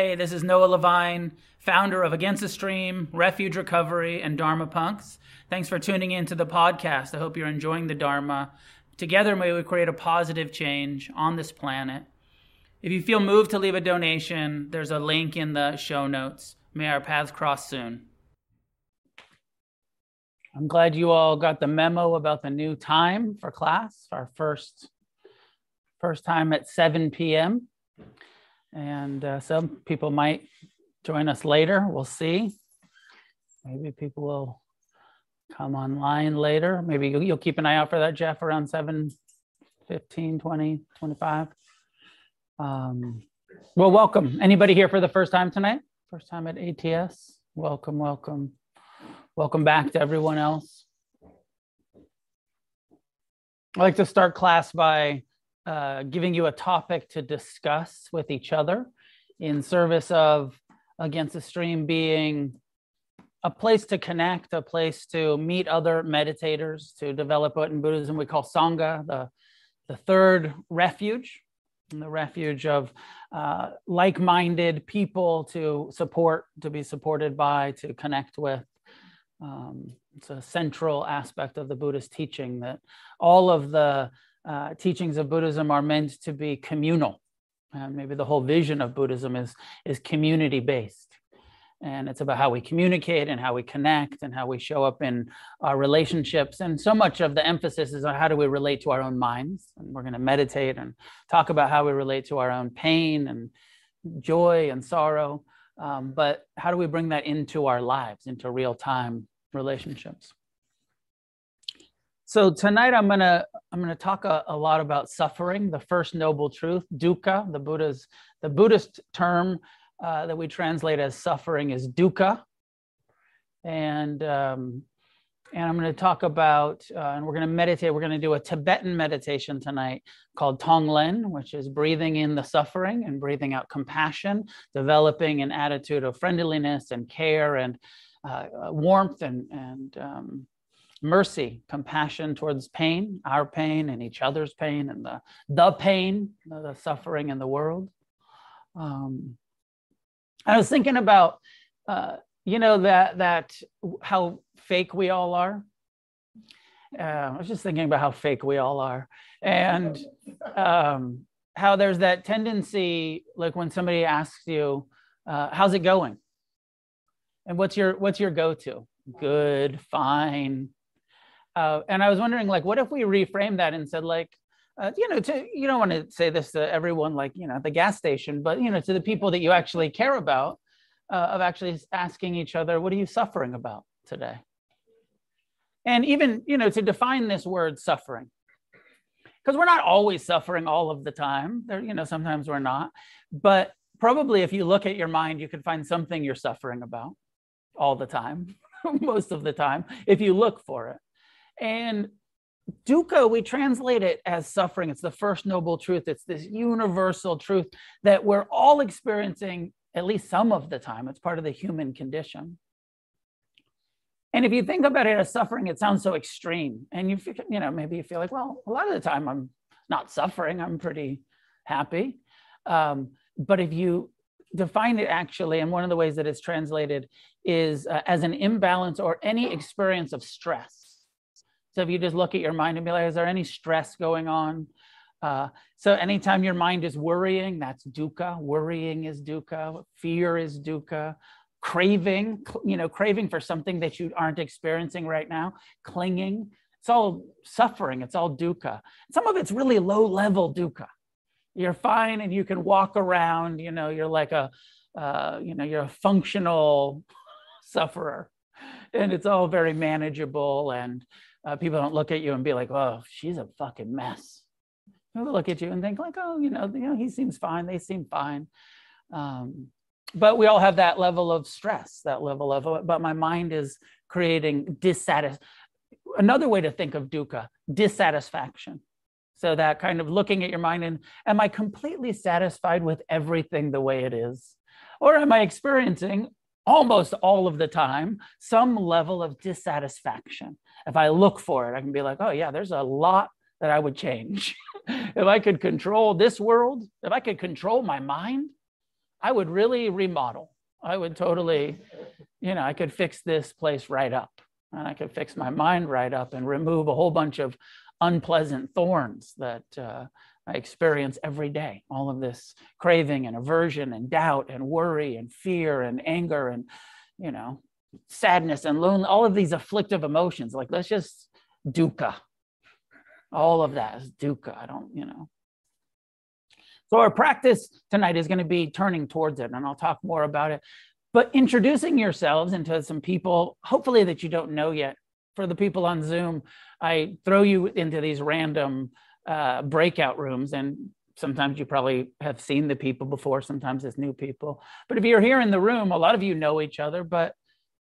Hey, this is Noah Levine, founder of Against the Stream, Refuge Recovery, and Dharma Punx. Thanks for tuning in to the podcast. I hope you're enjoying the Dharma. Together, may we create a positive change on this planet. If you feel moved to leave a donation, there's a link in the show notes. May our paths cross soon. I'm glad you all got the memo about the new time for class, our first first time at 7 p.m. And uh, some people might join us later. We'll see. Maybe people will come online later. Maybe you'll, you'll keep an eye out for that, Jeff, around 7 15, 20, 25. Um, well, welcome. Anybody here for the first time tonight? First time at ATS? Welcome, welcome. Welcome back to everyone else. I like to start class by uh, giving you a topic to discuss with each other in service of Against the Stream being a place to connect, a place to meet other meditators, to develop what in Buddhism we call Sangha, the, the third refuge, the refuge of uh, like minded people to support, to be supported by, to connect with. Um, it's a central aspect of the Buddhist teaching that all of the uh, teachings of Buddhism are meant to be communal. And maybe the whole vision of Buddhism is, is community based. And it's about how we communicate and how we connect and how we show up in our relationships. And so much of the emphasis is on how do we relate to our own minds. And we're going to meditate and talk about how we relate to our own pain and joy and sorrow. Um, but how do we bring that into our lives, into real time relationships? So tonight I'm gonna I'm gonna talk a, a, lot about suffering, the first noble truth, dukkha. The Buddha's the Buddhist term uh, that we translate as suffering is dukkha, and um, and I'm going to talk about uh, and we're going to meditate. We're going to do a Tibetan meditation tonight called Tonglen, which is breathing in the suffering and breathing out compassion, developing an attitude of friendliness and care and uh, warmth and and um, mercy, compassion towards pain, our pain and each other's pain and the, the pain, the suffering in the world. Um, I was thinking about, uh, you know, that, that how fake we all are. Uh, I was just thinking about how fake we all are. And um, how there's that tendency, like when somebody asks you, uh, how's it going? And what's your what's your go-to? Good, fine, uh, and I was wondering, like, what if we reframe that and said, like, uh, you know, to you don't want to say this to everyone, like, you know, at the gas station, but you know, to the people that you actually care about, uh, of actually asking each other, what are you suffering about today? And even, you know, to define this word suffering, because we're not always suffering all of the time. There, you know, sometimes we're not, but probably if you look at your mind, you can find something you're suffering about all the time, most of the time, if you look for it. And dukkha, we translate it as suffering. It's the first noble truth. It's this universal truth that we're all experiencing at least some of the time. It's part of the human condition. And if you think about it as suffering, it sounds so extreme. And you, you know, maybe you feel like, well, a lot of the time I'm not suffering. I'm pretty happy. Um, but if you define it actually, and one of the ways that it's translated is uh, as an imbalance or any experience of stress so if you just look at your mind and be like, is there any stress going on? Uh, so anytime your mind is worrying, that's dukkha. Worrying is dukkha. Fear is dukkha. Craving, you know, craving for something that you aren't experiencing right now. Clinging, it's all suffering. It's all dukkha. Some of it's really low level dukkha. You're fine and you can walk around. You know, you're like a, uh, you know, you're a functional sufferer, and it's all very manageable and uh, people don't look at you and be like, "Oh, she's a fucking mess." People look at you and think like, "Oh, you know, you know, he seems fine. They seem fine." Um, but we all have that level of stress, that level of. But my mind is creating dissatisfaction. Another way to think of dukkha, dissatisfaction. So that kind of looking at your mind and am I completely satisfied with everything the way it is? Or am I experiencing almost all of the time some level of dissatisfaction? If I look for it, I can be like, oh, yeah, there's a lot that I would change. if I could control this world, if I could control my mind, I would really remodel. I would totally, you know, I could fix this place right up and I could fix my mind right up and remove a whole bunch of unpleasant thorns that uh, I experience every day. All of this craving and aversion and doubt and worry and fear and anger and, you know, sadness and lonely, all of these afflictive emotions. Like, let's just dukkha. All of that is dukkha. I don't, you know. So, our practice tonight is going to be turning towards it, and I'll talk more about it. But introducing yourselves into some people, hopefully, that you don't know yet. For the people on Zoom, I throw you into these random uh, breakout rooms, and sometimes you probably have seen the people before, sometimes it's new people. But if you're here in the room, a lot of you know each other, but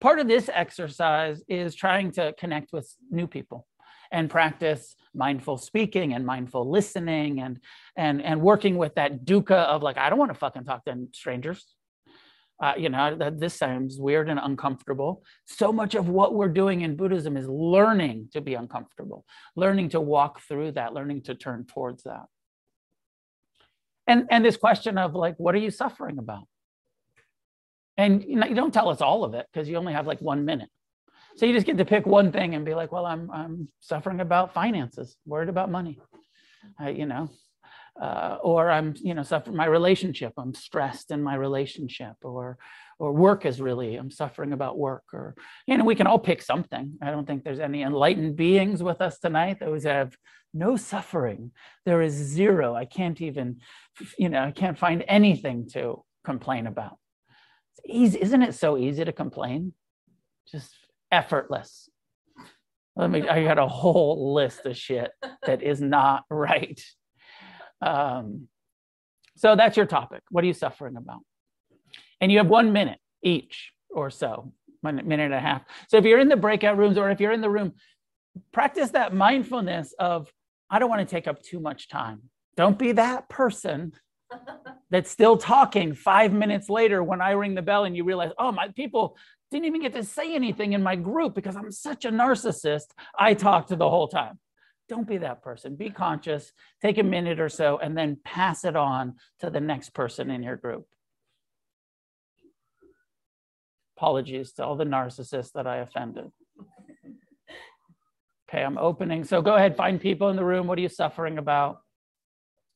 part of this exercise is trying to connect with new people and practice mindful speaking and mindful listening and and and working with that dukkha of like i don't want to fucking talk to strangers. Uh, you know that this sounds weird and uncomfortable. So much of what we're doing in buddhism is learning to be uncomfortable learning to walk through that learning to turn towards that. And and this question of like what are you suffering about and you, don't tell us all of it because you only have like one minute. So you just get to pick one thing and be like, well, I'm, I'm suffering about finances, worried about money, uh, you know, uh, or I'm, you know, suffering my relationship. I'm stressed in my relationship or, or work is really, I'm suffering about work or, you know, we can all pick something. I don't think there's any enlightened beings with us tonight. Those have no suffering. There is zero. I can't even, you know, I can't find anything to complain about easy, isn't it so easy to complain? Just effortless. Let me, I got a whole list of shit that is not right. Um, so that's your topic. What are you suffering about? And you have one minute each or so, one minute and a half. So if you're in the breakout rooms or if you're in the room, practice that mindfulness of, I don't want to take up too much time. Don't be that person that's still talking five minutes later when I ring the bell and you realize, oh, my people didn't even get to say anything in my group because I'm such a narcissist. I talked the whole time. Don't be that person. Be conscious, take a minute or so, and then pass it on to the next person in your group. Apologies to all the narcissists that I offended. Okay, I'm opening. So go ahead, find people in the room. What are you suffering about?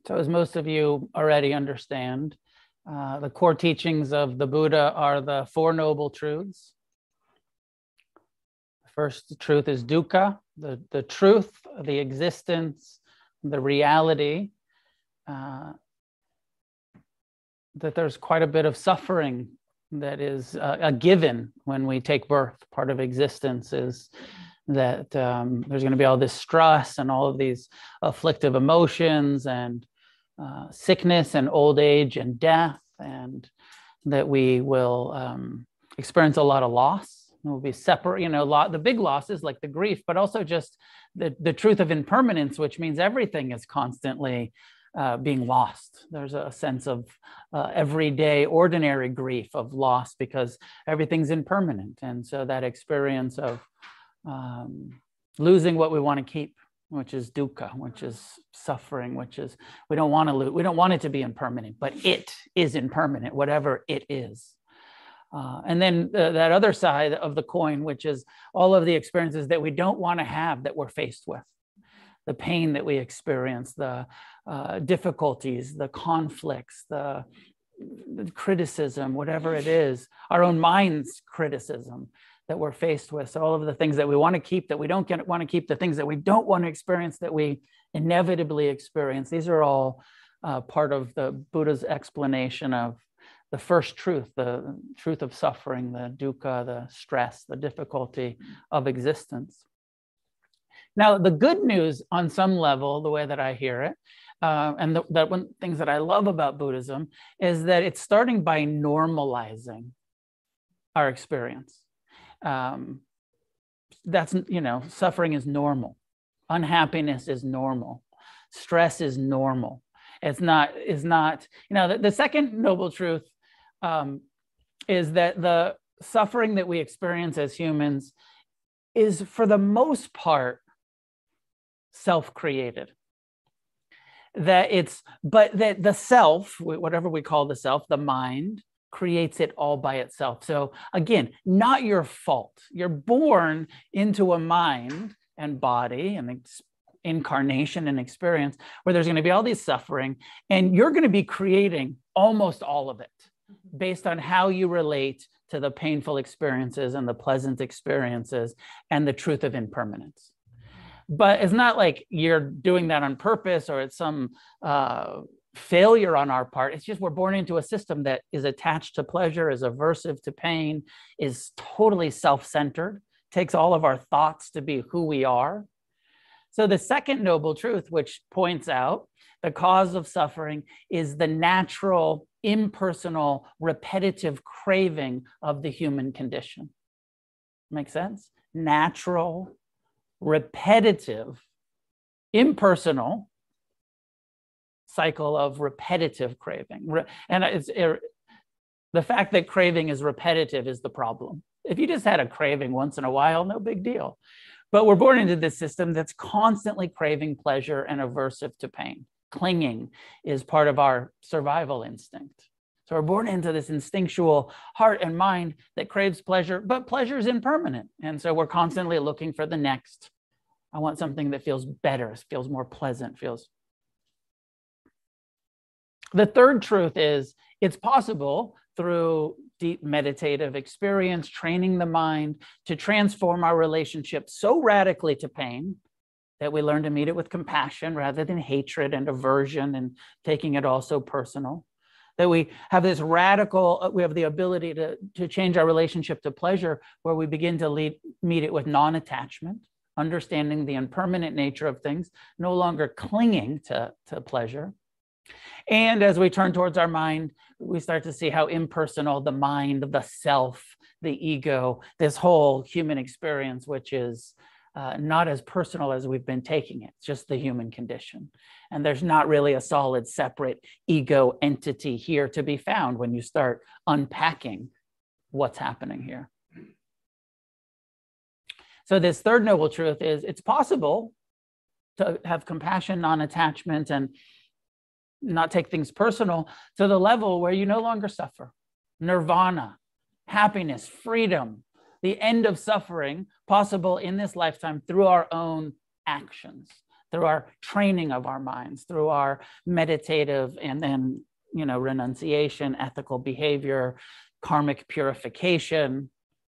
So, as most of you already understand, uh, the core teachings of the Buddha are the Four Noble Truths. The first truth is dukkha, the, the truth, the existence, the reality uh, that there's quite a bit of suffering that is uh, a given when we take birth. Part of existence is that um, there's going to be all this stress and all of these afflictive emotions and uh, sickness and old age and death, and that we will um, experience a lot of loss. We'll be separate, you know, lot the big losses like the grief, but also just the, the truth of impermanence, which means everything is constantly uh, being lost. There's a sense of uh, everyday, ordinary grief of loss because everything's impermanent. And so that experience of um, losing what we want to keep which is dukkha, which is suffering, which is we don't want to lose, we don't want it to be impermanent, but it is impermanent, whatever it is. Uh, and then that other side of the coin, which is all of the experiences that we don't want to have that we're faced with, the pain that we experience, the uh, difficulties, the conflicts, the, the criticism, whatever it is, our own mind's criticism, that we're faced with. So all of the things that we want to keep that we don't want to keep, the things that we don't want to experience that we inevitably experience. These are all uh, part of the Buddha's explanation of the first truth, the truth of suffering, the dukkha, the stress, the difficulty of existence. Now, the good news on some level, the way that I hear it, uh, and the, that one things that I love about Buddhism is that it's starting by normalizing our experience um, that's you know suffering is normal. Unhappiness is normal. Stress is normal. It's not is not you know the, the second noble truth um, is that the suffering that we experience as humans is for the most part self-created. That it's but that the self whatever we call the self the mind creates it all by itself. So again not your fault. You're born into a mind and body and incarnation and experience where there's going to be all these suffering and you're going to be creating almost all of it mm-hmm. based on how you relate to the painful experiences and the pleasant experiences and the truth of impermanence. But it's not like you're doing that on purpose or it's some uh, failure on our part it's just we're born into a system that is attached to pleasure is aversive to pain is totally self-centered takes all of our thoughts to be who we are so, the second noble truth, which points out the cause of suffering is the natural, impersonal, repetitive craving of the human condition. Make sense? Natural, repetitive, impersonal cycle of repetitive craving. And it's it, the fact that craving is repetitive is the problem. If you just had a craving once in a while, no big deal. But we're born into this system that's constantly craving pleasure and aversive to pain. Clinging is part of our survival instinct. So we're born into this instinctual heart and mind that craves pleasure, but pleasure is impermanent. And so we're constantly looking for the next. I want something that feels better, feels more pleasant, feels. The third truth is it's possible through deep meditative experience, training the mind to transform our relationship so radically to pain that we learn to meet it with compassion rather than hatred and aversion and taking it all so personal. That we have this radical, uh, we have the ability to, to change our relationship to pleasure where we begin to lead, meet it with non attachment, understanding the impermanent nature of things, no longer clinging to, to pleasure and as we turn towards our mind, we start to see how impersonal the mind, the self, the ego, this whole human experience, which is uh, not as personal as we've been taking it, just the human condition. And there's not really a solid, separate ego entity here to be found when you start unpacking what's happening here. So, this third noble truth is it's possible to have compassion, non attachment, and not take things personal to the level where you no longer suffer. Nirvana, happiness, freedom, the end of suffering possible in this lifetime through our own actions, through our training of our minds, through our meditative and then, you know, renunciation, ethical behavior, karmic purification.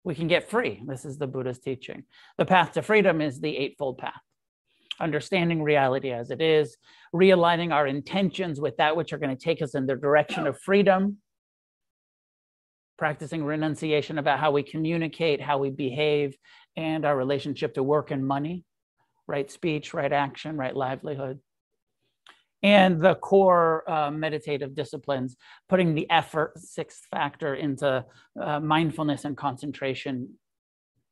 We can get free. This is the Buddha's teaching. The path to freedom is the Eightfold Path understanding reality as it is, realigning our intentions with that which are going to take us in the direction of freedom, practicing renunciation about how we communicate, how we behave, and our relationship to work and money, right speech, right action, right livelihood. And the core uh, meditative disciplines, putting the effort, sixth factor, into uh, mindfulness and concentration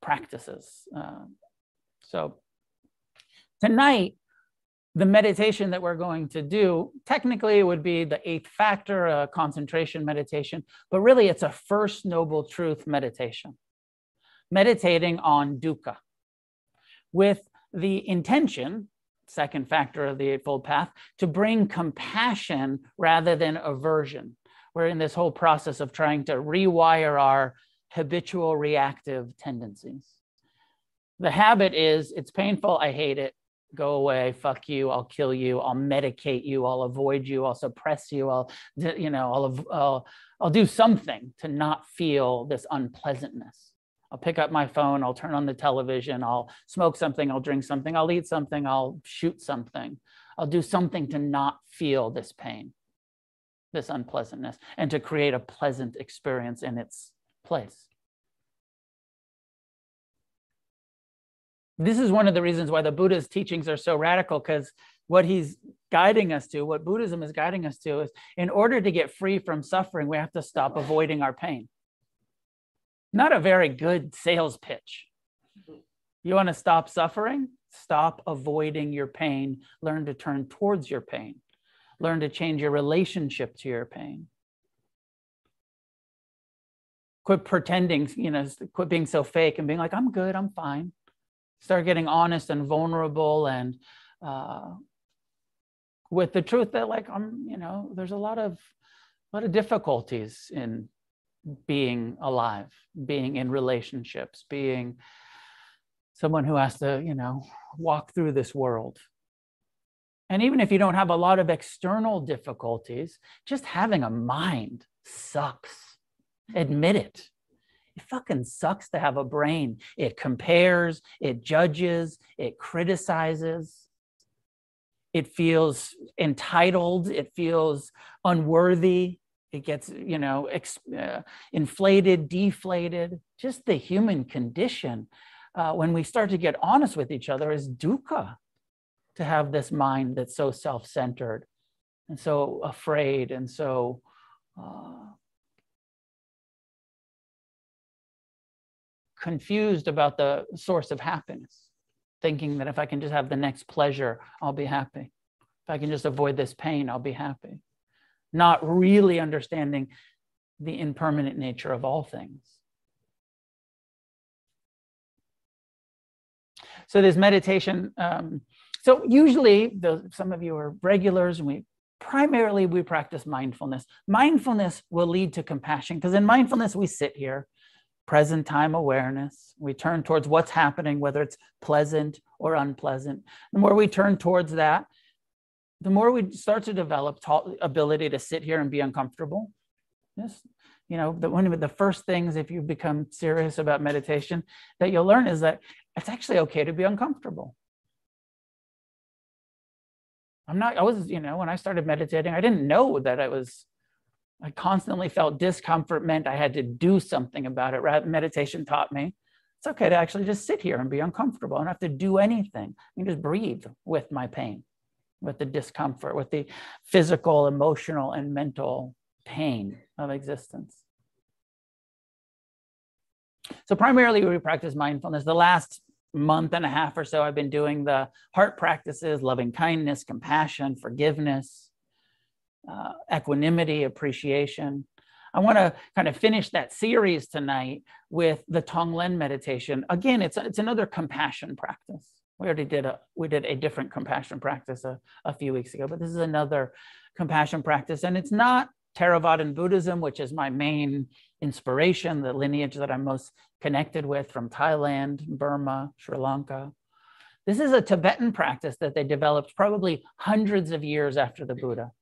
practices. Uh, so Tonight, the meditation that we're going to do, technically would be the eighth factor, a concentration meditation, but really it's a first noble truth meditation, meditating on dukkha with the intention, second factor of the Eightfold Path, to bring compassion rather than aversion. We're in this whole process of trying to rewire our habitual reactive tendencies. The habit is it's painful, I hate it, go away fuck you i'll kill you i'll medicate you i'll avoid you i'll suppress you i'll you know i'll i'll, I'll do something to not feel this unpleasantness. I'll pick up my phone i'll turn on the television i'll smoke something i'll drink something i'll eat something i'll shoot something. I'll do something to not feel this pain this unpleasantness and to create a pleasant experience in its place this is one of the reasons why the Buddha's teachings are so radical because what he's guiding us to, what Buddhism is guiding us to, is in order to get free from suffering, we have to stop avoiding our pain. Not a very good sales pitch. You want to stop suffering? Stop avoiding your pain. Learn to turn towards your pain. Learn to change your relationship to your pain. Quit pretending, you know, quit being so fake and being like, I'm good, I'm fine start getting honest and vulnerable and uh, with the truth that like I'm, you know, there's a lot of a lot of difficulties in being alive, being in relationships, being someone who has to, you know, walk through this world. And even if you don't have a lot of external difficulties, just having a mind sucks. Admit it. It fucking sucks to have a brain. It compares, it judges, it criticizes. It feels entitled, it feels unworthy, it gets, you know, ex- uh, inflated, deflated. Just the human condition. Uh, when we start to get honest with each other, is dukkha to have this mind that's so self centered and so afraid and so. Uh, confused about the source of happiness, thinking that if I can just have the next pleasure, I'll be happy. If I can just avoid this pain, I'll be happy. Not really understanding the impermanent nature of all things. So, this meditation, um, so usually the, some of you are regulars and we primarily we practice mindfulness. Mindfulness will lead to compassion because in mindfulness we sit here present time awareness. We turn towards what's happening, whether it's pleasant or unpleasant. The more we turn towards that, the more we start to develop ability to sit here and be uncomfortable. Yes, you know, the, one of the first things if you become serious about meditation that you'll learn is that it's actually okay to be uncomfortable. I'm not, I was, you know, when I started meditating, I didn't know that I was I constantly felt discomfort meant I had to do something about it. Rather, meditation taught me it's okay to actually just sit here and be uncomfortable. I don't have to do anything. I can just breathe with my pain, with the discomfort, with the physical, emotional, and mental pain of existence. So, primarily, we practice mindfulness. The last month and a half or so, I've been doing the heart practices loving kindness, compassion, forgiveness uh, equanimity, appreciation. I want to kind of finish that series tonight with the Tonglen meditation. Again, it's it's another compassion practice. We already did a we did a different compassion practice a, a few weeks ago, but this is another compassion practice, and it's not Theravadan Buddhism, which is my main inspiration, the lineage that I'm most connected with from Thailand, Burma, Sri Lanka. This is a Tibetan practice that they developed probably hundreds of years after the Buddha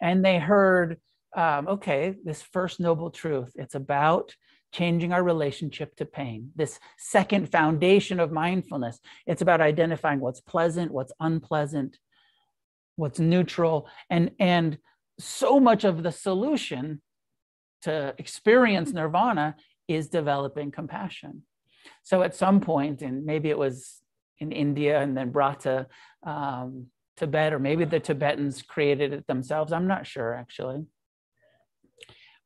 and they heard, um, okay, this first noble truth, it's about changing our relationship to pain. This second foundation of mindfulness, it's about identifying what's pleasant, what's unpleasant, what's neutral, and and so much of the solution to experience nirvana is developing compassion. So at some point, and maybe it was in India and then to um, Tibet, or maybe the Tibetans created it themselves. I'm not sure actually.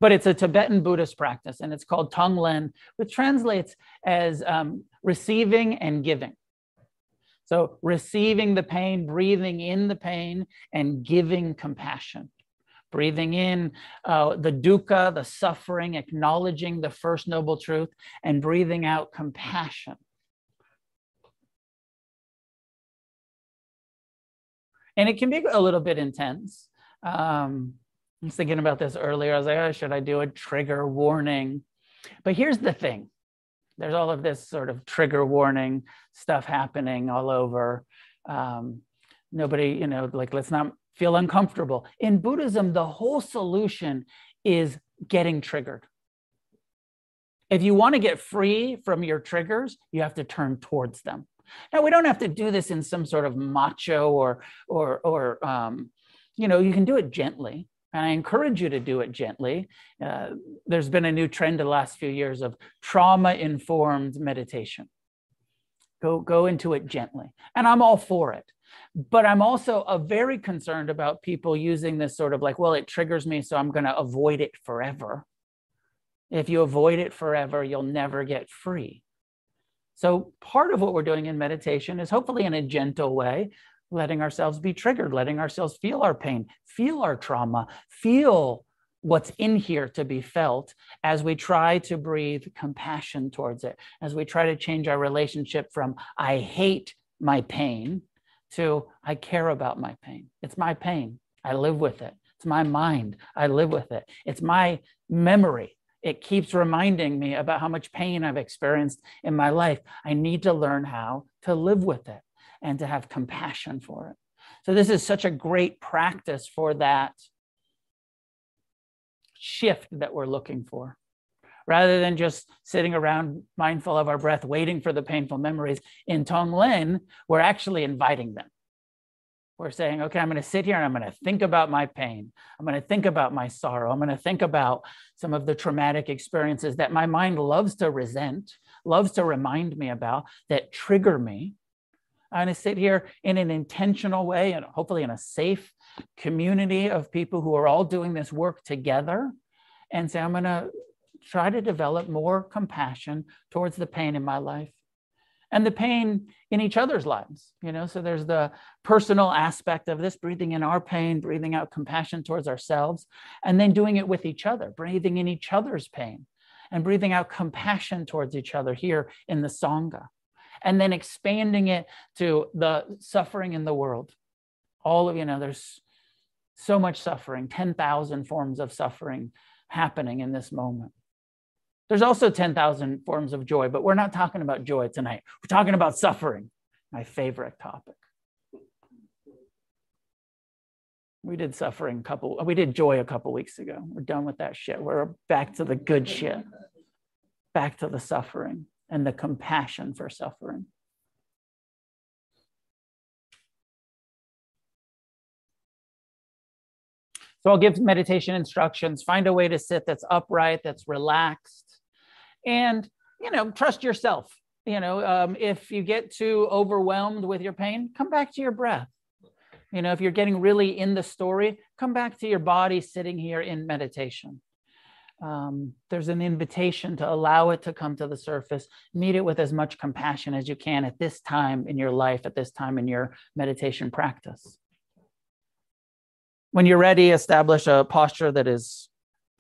But it's a Tibetan Buddhist practice, and it's called Tonglen, which translates as um, receiving and giving. So, receiving the pain, breathing in the pain, and giving compassion. Breathing in uh, the dukkha, the suffering, acknowledging the first noble truth, and breathing out compassion and it can be a little bit intense. Um, I was thinking about this earlier. I was like, oh, should I do a trigger warning? But here's the thing there's all of this sort of trigger warning stuff happening all over. Um, nobody, you know, like, let's not feel uncomfortable. In Buddhism, the whole solution is getting triggered. If you want to get free from your triggers, you have to turn towards them. Now we don't have to do this in some sort of macho or or or um, you know you can do it gently. And I encourage you to do it gently. Uh, there's been a new trend the last few years of trauma informed meditation. Go, go into it gently. And I'm all for it. But I'm also a very concerned about people using this sort of like, well, it triggers me, so I'm going to avoid it forever. If you avoid it forever, you'll never get free. So, part of what we're doing in meditation is hopefully in a gentle way, letting ourselves be triggered, letting ourselves feel our pain, feel our trauma, feel what's in here to be felt as we try to breathe compassion towards it, as we try to change our relationship from I hate my pain to I care about my pain. It's my pain. I live with it. It's my mind. I live with it. It's my memory. It keeps reminding me about how much pain I've experienced in my life. I need to learn how to live with it and to have compassion for it. So, this is such a great practice for that shift that we're looking for. Rather than just sitting around mindful of our breath, waiting for the painful memories, in Tonglen, we're actually inviting them. We're saying, okay, I'm going to sit here and I'm going to think about my pain. I'm going to think about my sorrow. I'm going to think about some of the traumatic experiences that my mind loves to resent, loves to remind me about, that trigger me. I'm going to sit here in an intentional way and hopefully in a safe community of people who are all doing this work together and say, I'm going to try to develop more compassion towards the pain in my life and the pain in each other's lives you know? So there's the personal aspect of this breathing in our pain breathing out compassion towards ourselves and then doing it with each other breathing in each other's pain and breathing out compassion towards each other here in the sangha and then expanding it to the suffering in the world. All of you know there's so much suffering 10,000 forms of suffering happening in this moment there's also 10,000 forms of joy, but we're not talking about joy tonight. We're talking about suffering, my favorite topic. We did suffering a couple, we did joy a couple weeks ago. We're done with that shit. We're back to the good shit, back to the suffering and the compassion for suffering. So I'll give meditation instructions. Find a way to sit that's upright, that's relaxed and you know trust yourself you know um, if you get too overwhelmed with your pain come back to your breath. You know if you're getting really in the story come back to your body sitting here in meditation. Um, there's an invitation to allow it to come to the surface. Meet it with as much compassion as you can at this time in your life at this time in your meditation practice. When you're ready establish a posture that is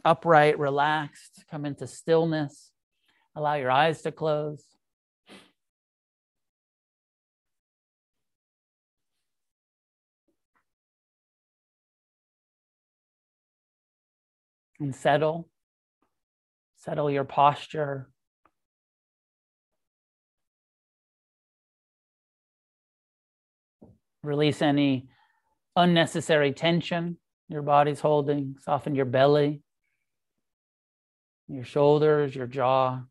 upright relaxed come into stillness Allow your eyes to close. And settle. Settle your posture. Release any unnecessary tension your body's holding. Soften your belly, your shoulders, your jaw.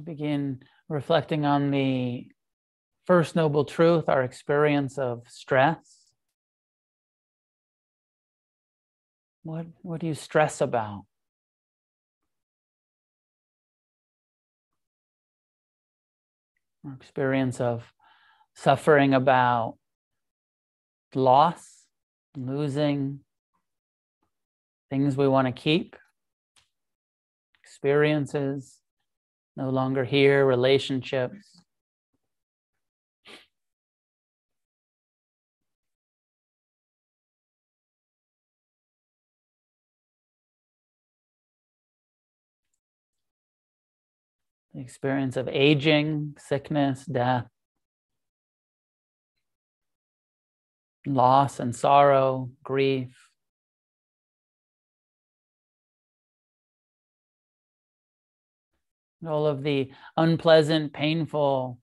Begin reflecting on the first noble truth, our experience of stress. What, what do you stress about? Our experience of suffering about loss, losing things we want to keep, experiences no longer here, relationships. The experience of aging, sickness, death, loss and sorrow, grief. All of the unpleasant, painful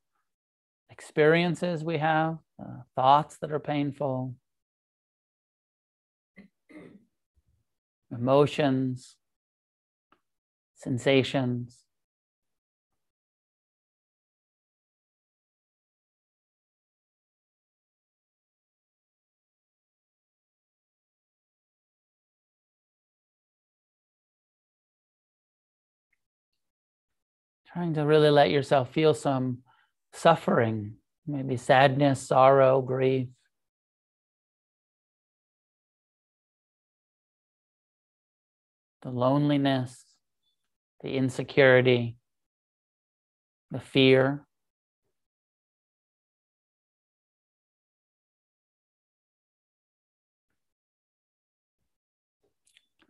experiences we have, uh, thoughts that are painful, emotions, sensations. Trying to really let yourself feel some suffering, maybe sadness, sorrow, grief. the loneliness, the insecurity, the fear.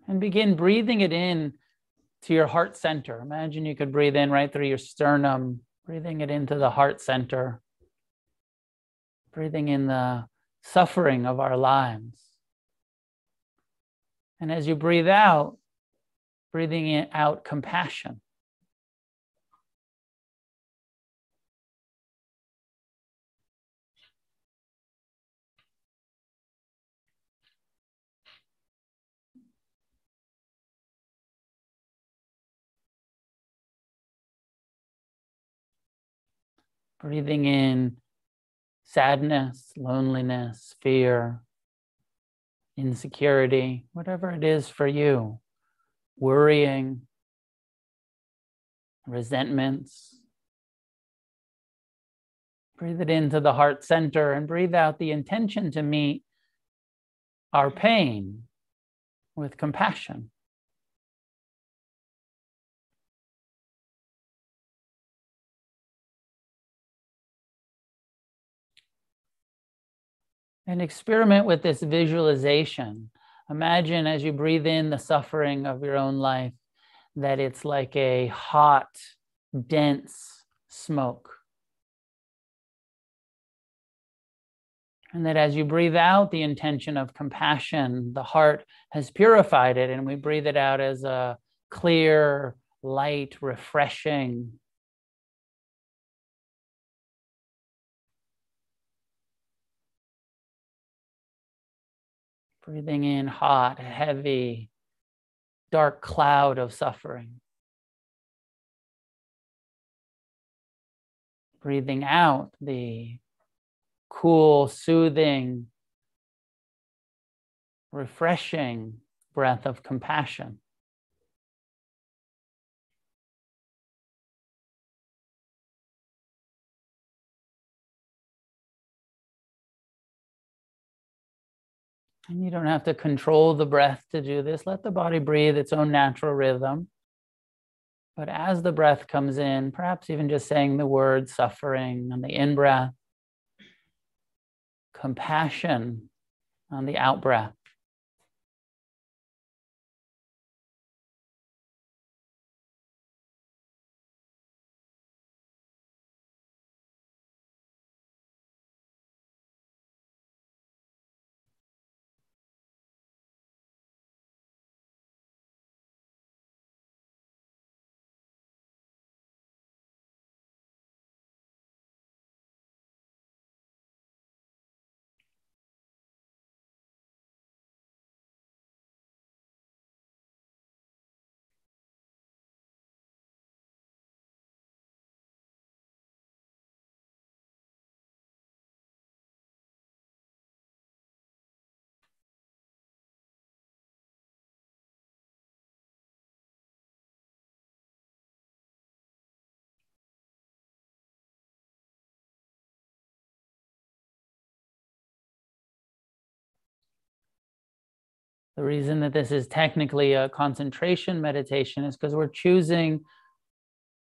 And begin breathing it in to your heart center. Imagine you could breathe in right through your sternum, breathing it into the heart center, breathing in the suffering of our lives. And as you breathe out, breathing out compassion. Breathing in sadness, loneliness, fear, insecurity, whatever it is for you, worrying, resentments. Breathe it into the heart center and breathe out the intention to meet our pain with compassion. And experiment with this visualization. Imagine as you breathe in the suffering of your own life that it's like a hot, dense smoke. And that as you breathe out the intention of compassion, the heart has purified it, and we breathe it out as a clear, light, refreshing Breathing in hot, heavy, dark cloud of suffering. Breathing out the cool, soothing, refreshing breath of compassion. And you don't have to control the breath to do this. Let the body breathe its own natural rhythm. But as the breath comes in, perhaps even just saying the word suffering on the in breath, compassion on the out breath. The reason that this is technically a concentration meditation is because we're choosing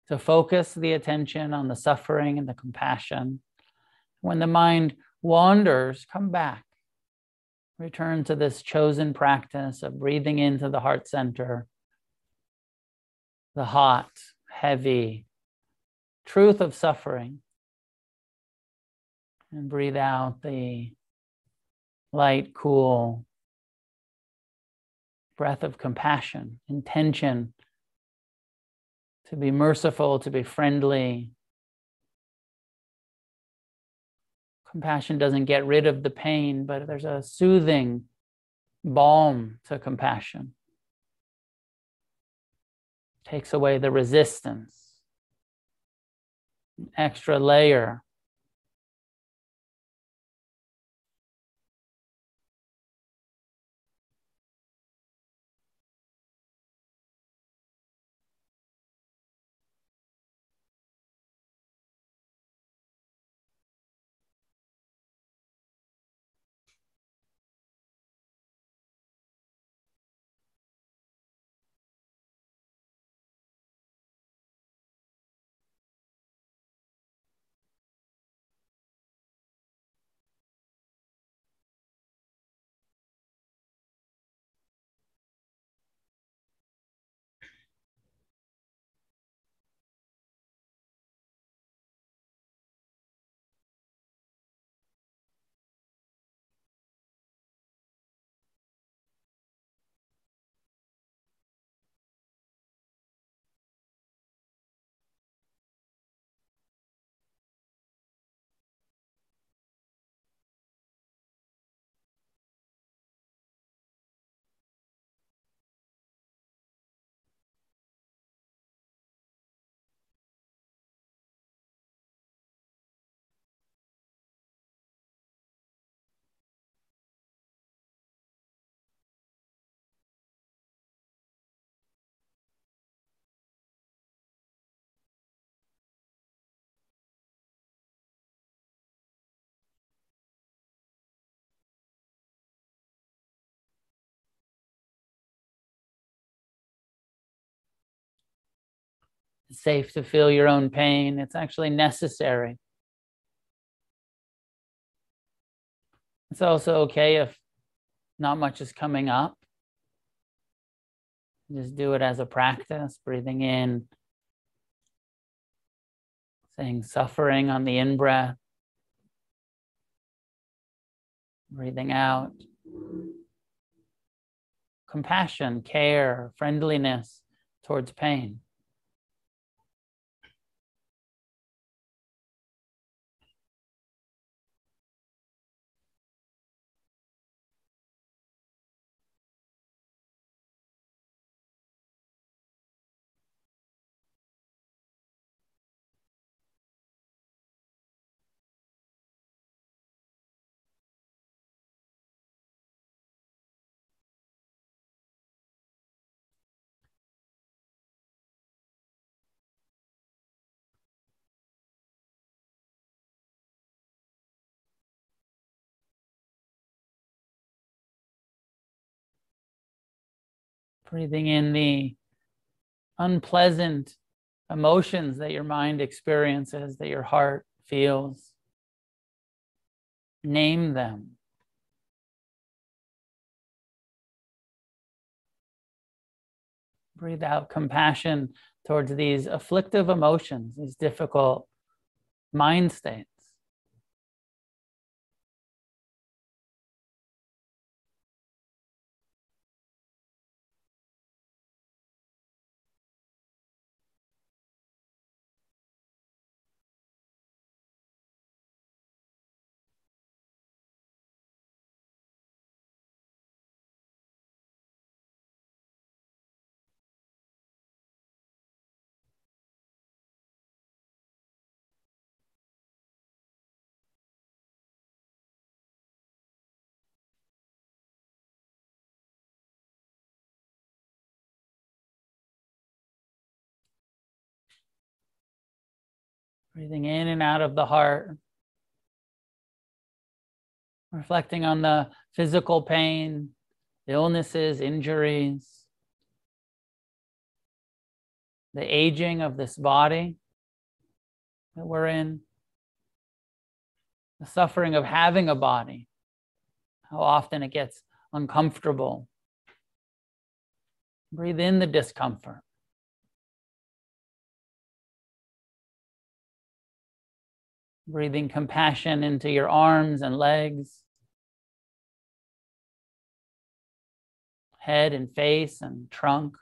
to focus the attention on the suffering and the compassion. When the mind wanders, come back. Return to this chosen practice of breathing into the heart center, the hot, heavy truth of suffering, and breathe out the light, cool, breath of compassion, intention to be merciful, to be friendly. Compassion doesn't get rid of the pain, but there's a soothing balm to compassion. Takes away the resistance, extra layer It's safe to feel your own pain. It's actually necessary. It's also okay if not much is coming up. Just do it as a practice, breathing in, saying suffering on the in breath, breathing out, compassion, care, friendliness towards pain. Breathing in the unpleasant emotions that your mind experiences, that your heart feels. Name them. Breathe out compassion towards these afflictive emotions, these difficult mind states. Breathing in and out of the heart. Reflecting on the physical pain, illnesses, injuries, the aging of this body that we're in, the suffering of having a body, how often it gets uncomfortable. Breathe in the discomfort. Breathing compassion into your arms and legs, head and face and trunk.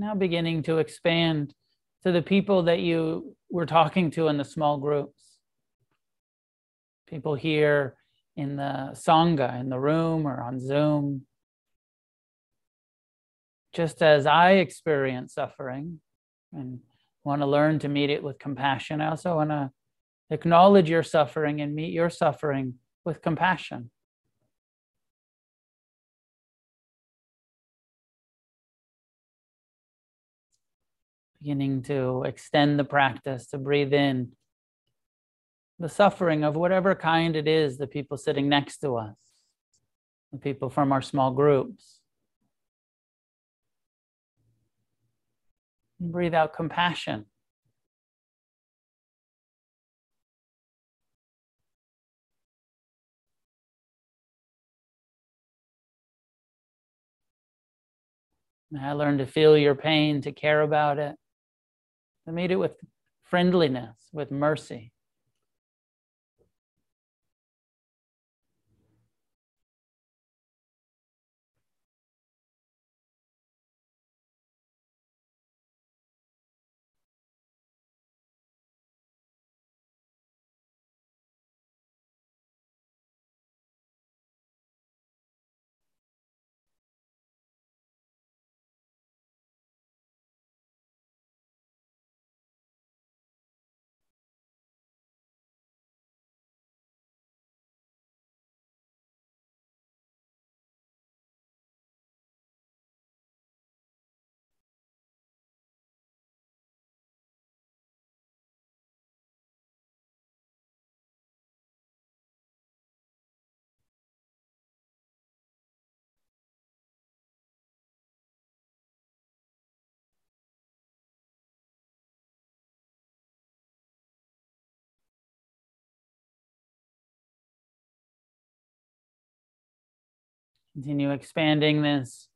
Now beginning to expand to the people that you were talking to in the small groups. People here in the Sangha, in the room or on Zoom. Just as I experience suffering and want to learn to meet it with compassion, I also want to acknowledge your suffering and meet your suffering with compassion. beginning to extend the practice to breathe in the suffering of whatever kind it is the people sitting next to us, the people from our small groups. And breathe out compassion. I learn to feel your pain, to care about it to meet it with friendliness, with mercy. Continue expanding this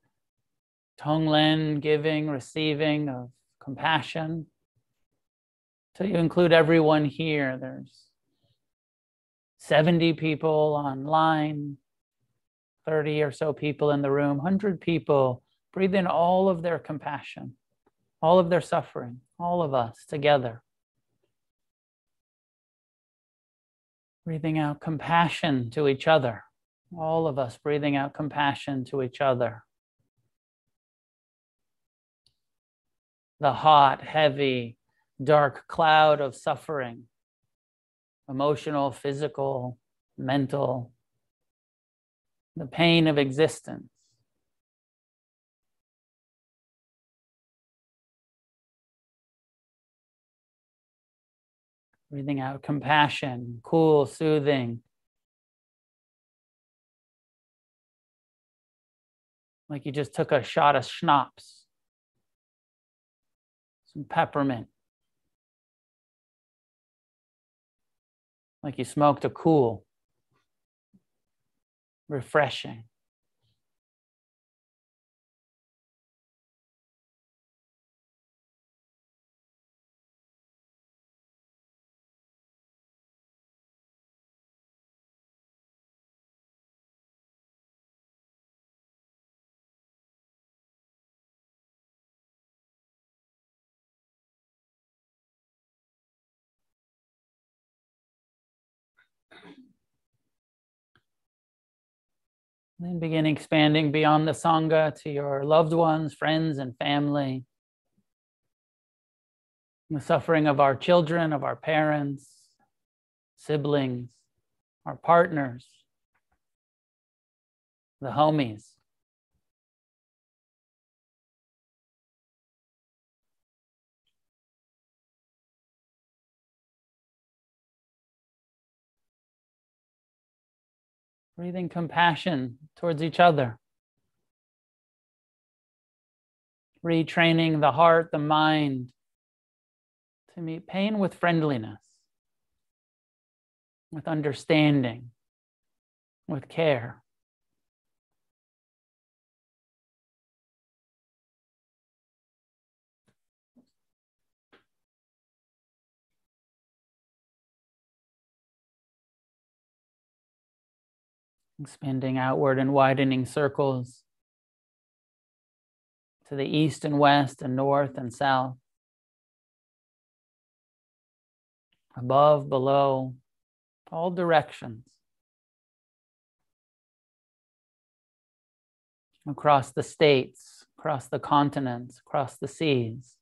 Tonglen giving, receiving of compassion. So you include everyone here. There's 70 people online, 30 or so people in the room, 100 people. Breathe in all of their compassion, all of their suffering, all of us together. Breathing out compassion to each other all of us breathing out compassion to each other. The hot, heavy, dark cloud of suffering, emotional, physical, mental, the pain of existence. Breathing out compassion, cool, soothing, like you just took a shot of schnapps, some peppermint, like you smoked a cool, refreshing. Then begin expanding beyond the Sangha to your loved ones, friends, and family. The suffering of our children, of our parents, siblings, our partners, the homies. Breathing compassion towards each other. Retraining the heart, the mind to meet pain with friendliness, with understanding, with care. Expanding outward and widening circles to the east and west and north and south, above, below, all directions. Across the states, across the continents, across the seas.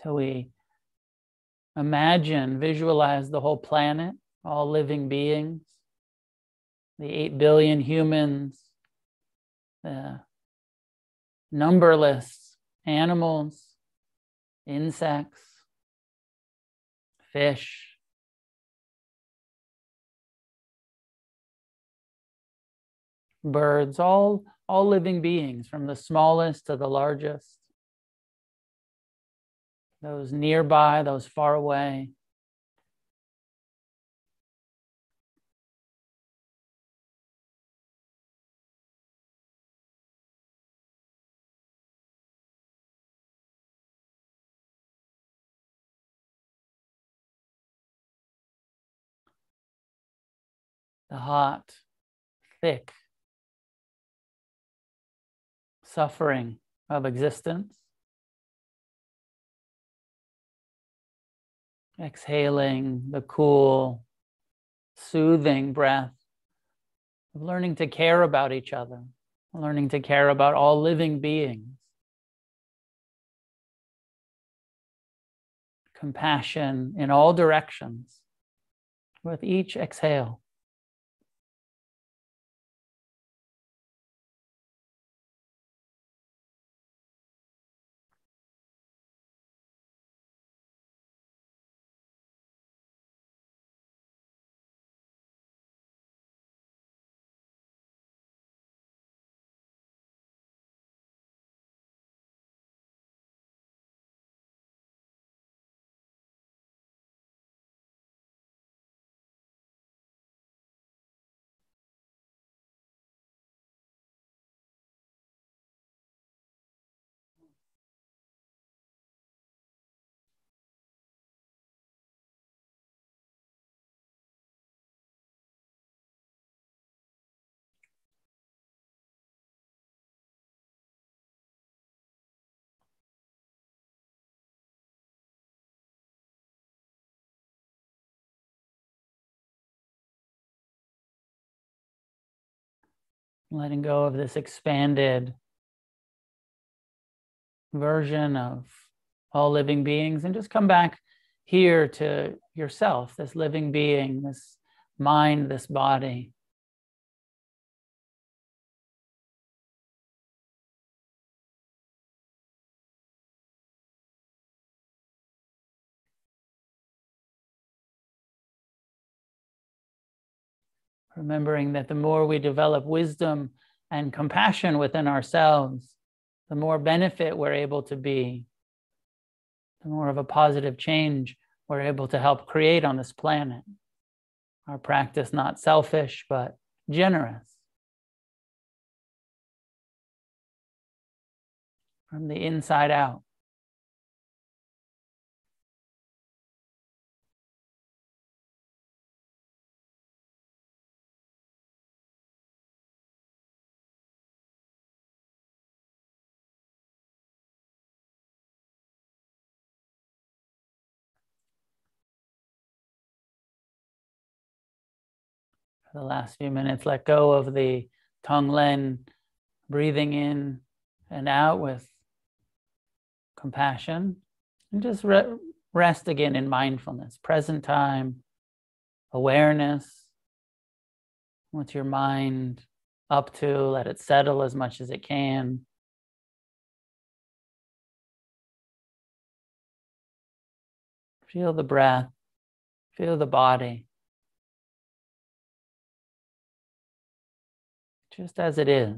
Till we Imagine, visualize the whole planet, all living beings, the 8 billion humans, the numberless animals, insects, fish. Birds, all, all living beings, from the smallest to the largest those nearby, those far away. The hot, thick suffering of existence. Exhaling the cool, soothing breath of learning to care about each other, learning to care about all living beings. Compassion in all directions with each exhale. Letting go of this expanded version of all living beings and just come back here to yourself, this living being, this mind, this body. Remembering that the more we develop wisdom and compassion within ourselves, the more benefit we're able to be, the more of a positive change we're able to help create on this planet. Our practice not selfish, but generous. From the inside out. The last few minutes, let go of the Tonglen, breathing in and out with compassion, and just re- rest again in mindfulness, present time, awareness. What's your mind up to? Let it settle as much as it can. Feel the breath, feel the body. Just as it is.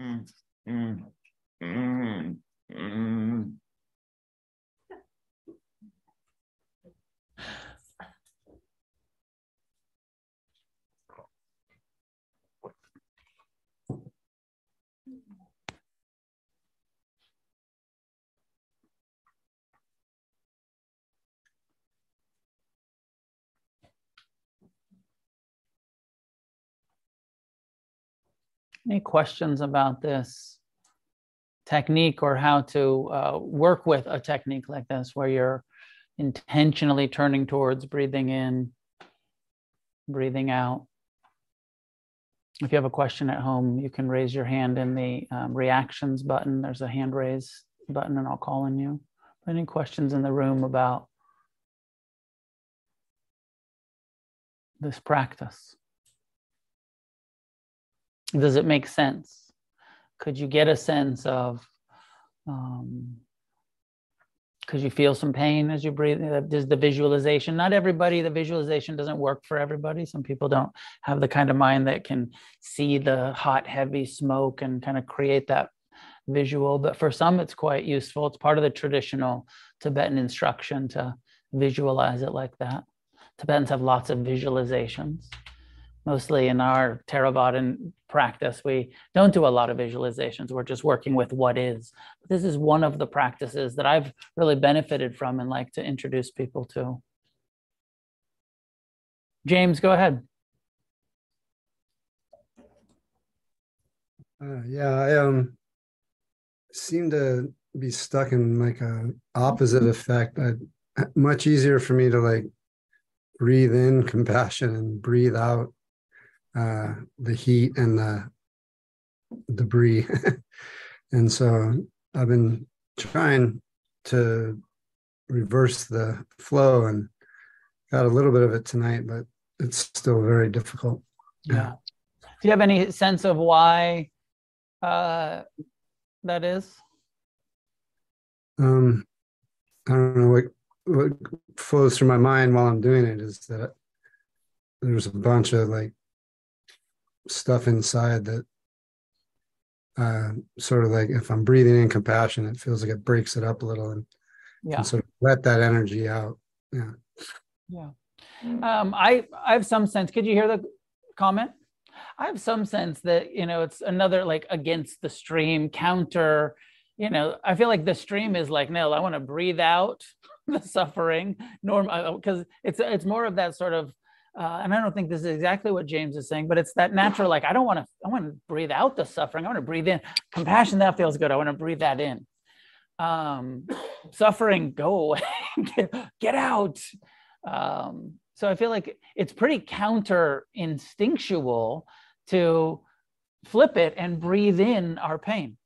Mm, mm, mm, Any questions about this technique or how to uh, work with a technique like this where you're intentionally turning towards breathing in, breathing out? If you have a question at home, you can raise your hand in the um, reactions button. There's a hand raise button, and I'll call on you. Any questions in the room about this practice? Does it make sense? Could you get a sense of, um, could you feel some pain as you breathe? Does the visualization, not everybody, the visualization doesn't work for everybody. Some people don't have the kind of mind that can see the hot, heavy smoke and kind of create that visual. But for some, it's quite useful. It's part of the traditional Tibetan instruction to visualize it like that. Tibetans have lots of visualizations mostly in our Theravadan practice, we don't do a lot of visualizations. We're just working with what is. This is one of the practices that I've really benefited from and like to introduce people to. James, go ahead. Uh, yeah, I um seem to be stuck in like a opposite effect. I, much easier for me to like breathe in compassion and breathe out uh, the heat and the debris. and so I've been trying to reverse the flow and got a little bit of it tonight, but it's still very difficult. Yeah. Do you have any sense of why uh, that is? Um, I don't know what what flows through my mind while I'm doing it is that there's a bunch of like stuff inside that uh, sort of like if I'm breathing in compassion, it feels like it breaks it up a little and, yeah. and sort of let that energy out. Yeah. Yeah. Um, I I have some sense. Could you hear the comment? I have some sense that you know it's another like against the stream counter. You know, I feel like the stream is like no, I want to breathe out the suffering. Norm because uh, it's it's more of that sort of uh, and I don't think this is exactly what James is saying, but it's that natural, like, I don't want to, I want to breathe out the suffering. I want to breathe in compassion. That feels good. I want to breathe that in. Um, suffering, go away, get, get, out. Um, so I feel like it's pretty counter instinctual to flip it and breathe in our pain.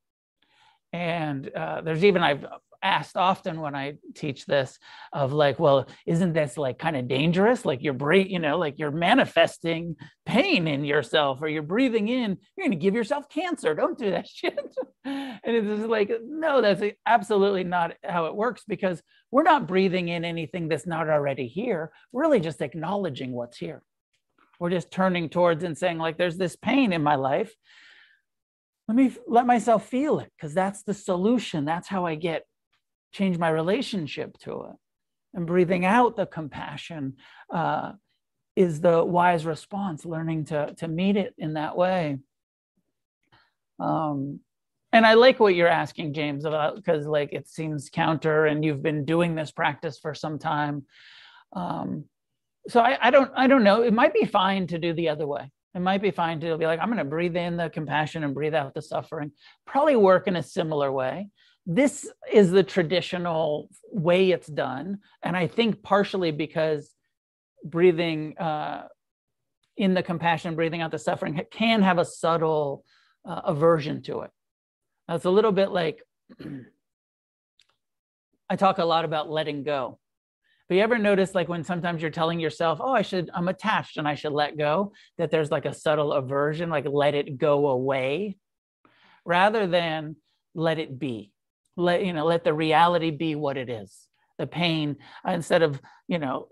And uh, there's even, I've asked often when I teach this of like, well, isn't this like kind of dangerous? Like you're breathing, you know, like you're manifesting pain in yourself or you're breathing in, you're going to give yourself cancer. Don't do that shit. and it's like, no, that's absolutely not how it works because we're not breathing in anything that's not already here. We're really just acknowledging what's here. We're just turning towards and saying, like, there's this pain in my life let me let myself feel it because that's the solution that's how i get change my relationship to it. And breathing out the compassion uh, is the wise response, learning to, to meet it in that way. Um, and I like what you're asking, James, about because like it seems counter, and you've been doing this practice for some time. Um, so I, I don't I don't know. It might be fine to do the other way. It might be fine to be like, I'm going to breathe in the compassion and breathe out the suffering. Probably work in a similar way this is the traditional way it's done. And I think partially because breathing uh, in the compassion, breathing out the suffering can have a subtle uh, aversion to it. Now, it's a little bit like I talk a lot about letting go. But you ever notice like when sometimes you're telling yourself, oh, I should, I'm attached and I should let go, that there's like a subtle aversion, like let it go away, rather than let it be let you know let the reality be what it is the pain instead of you know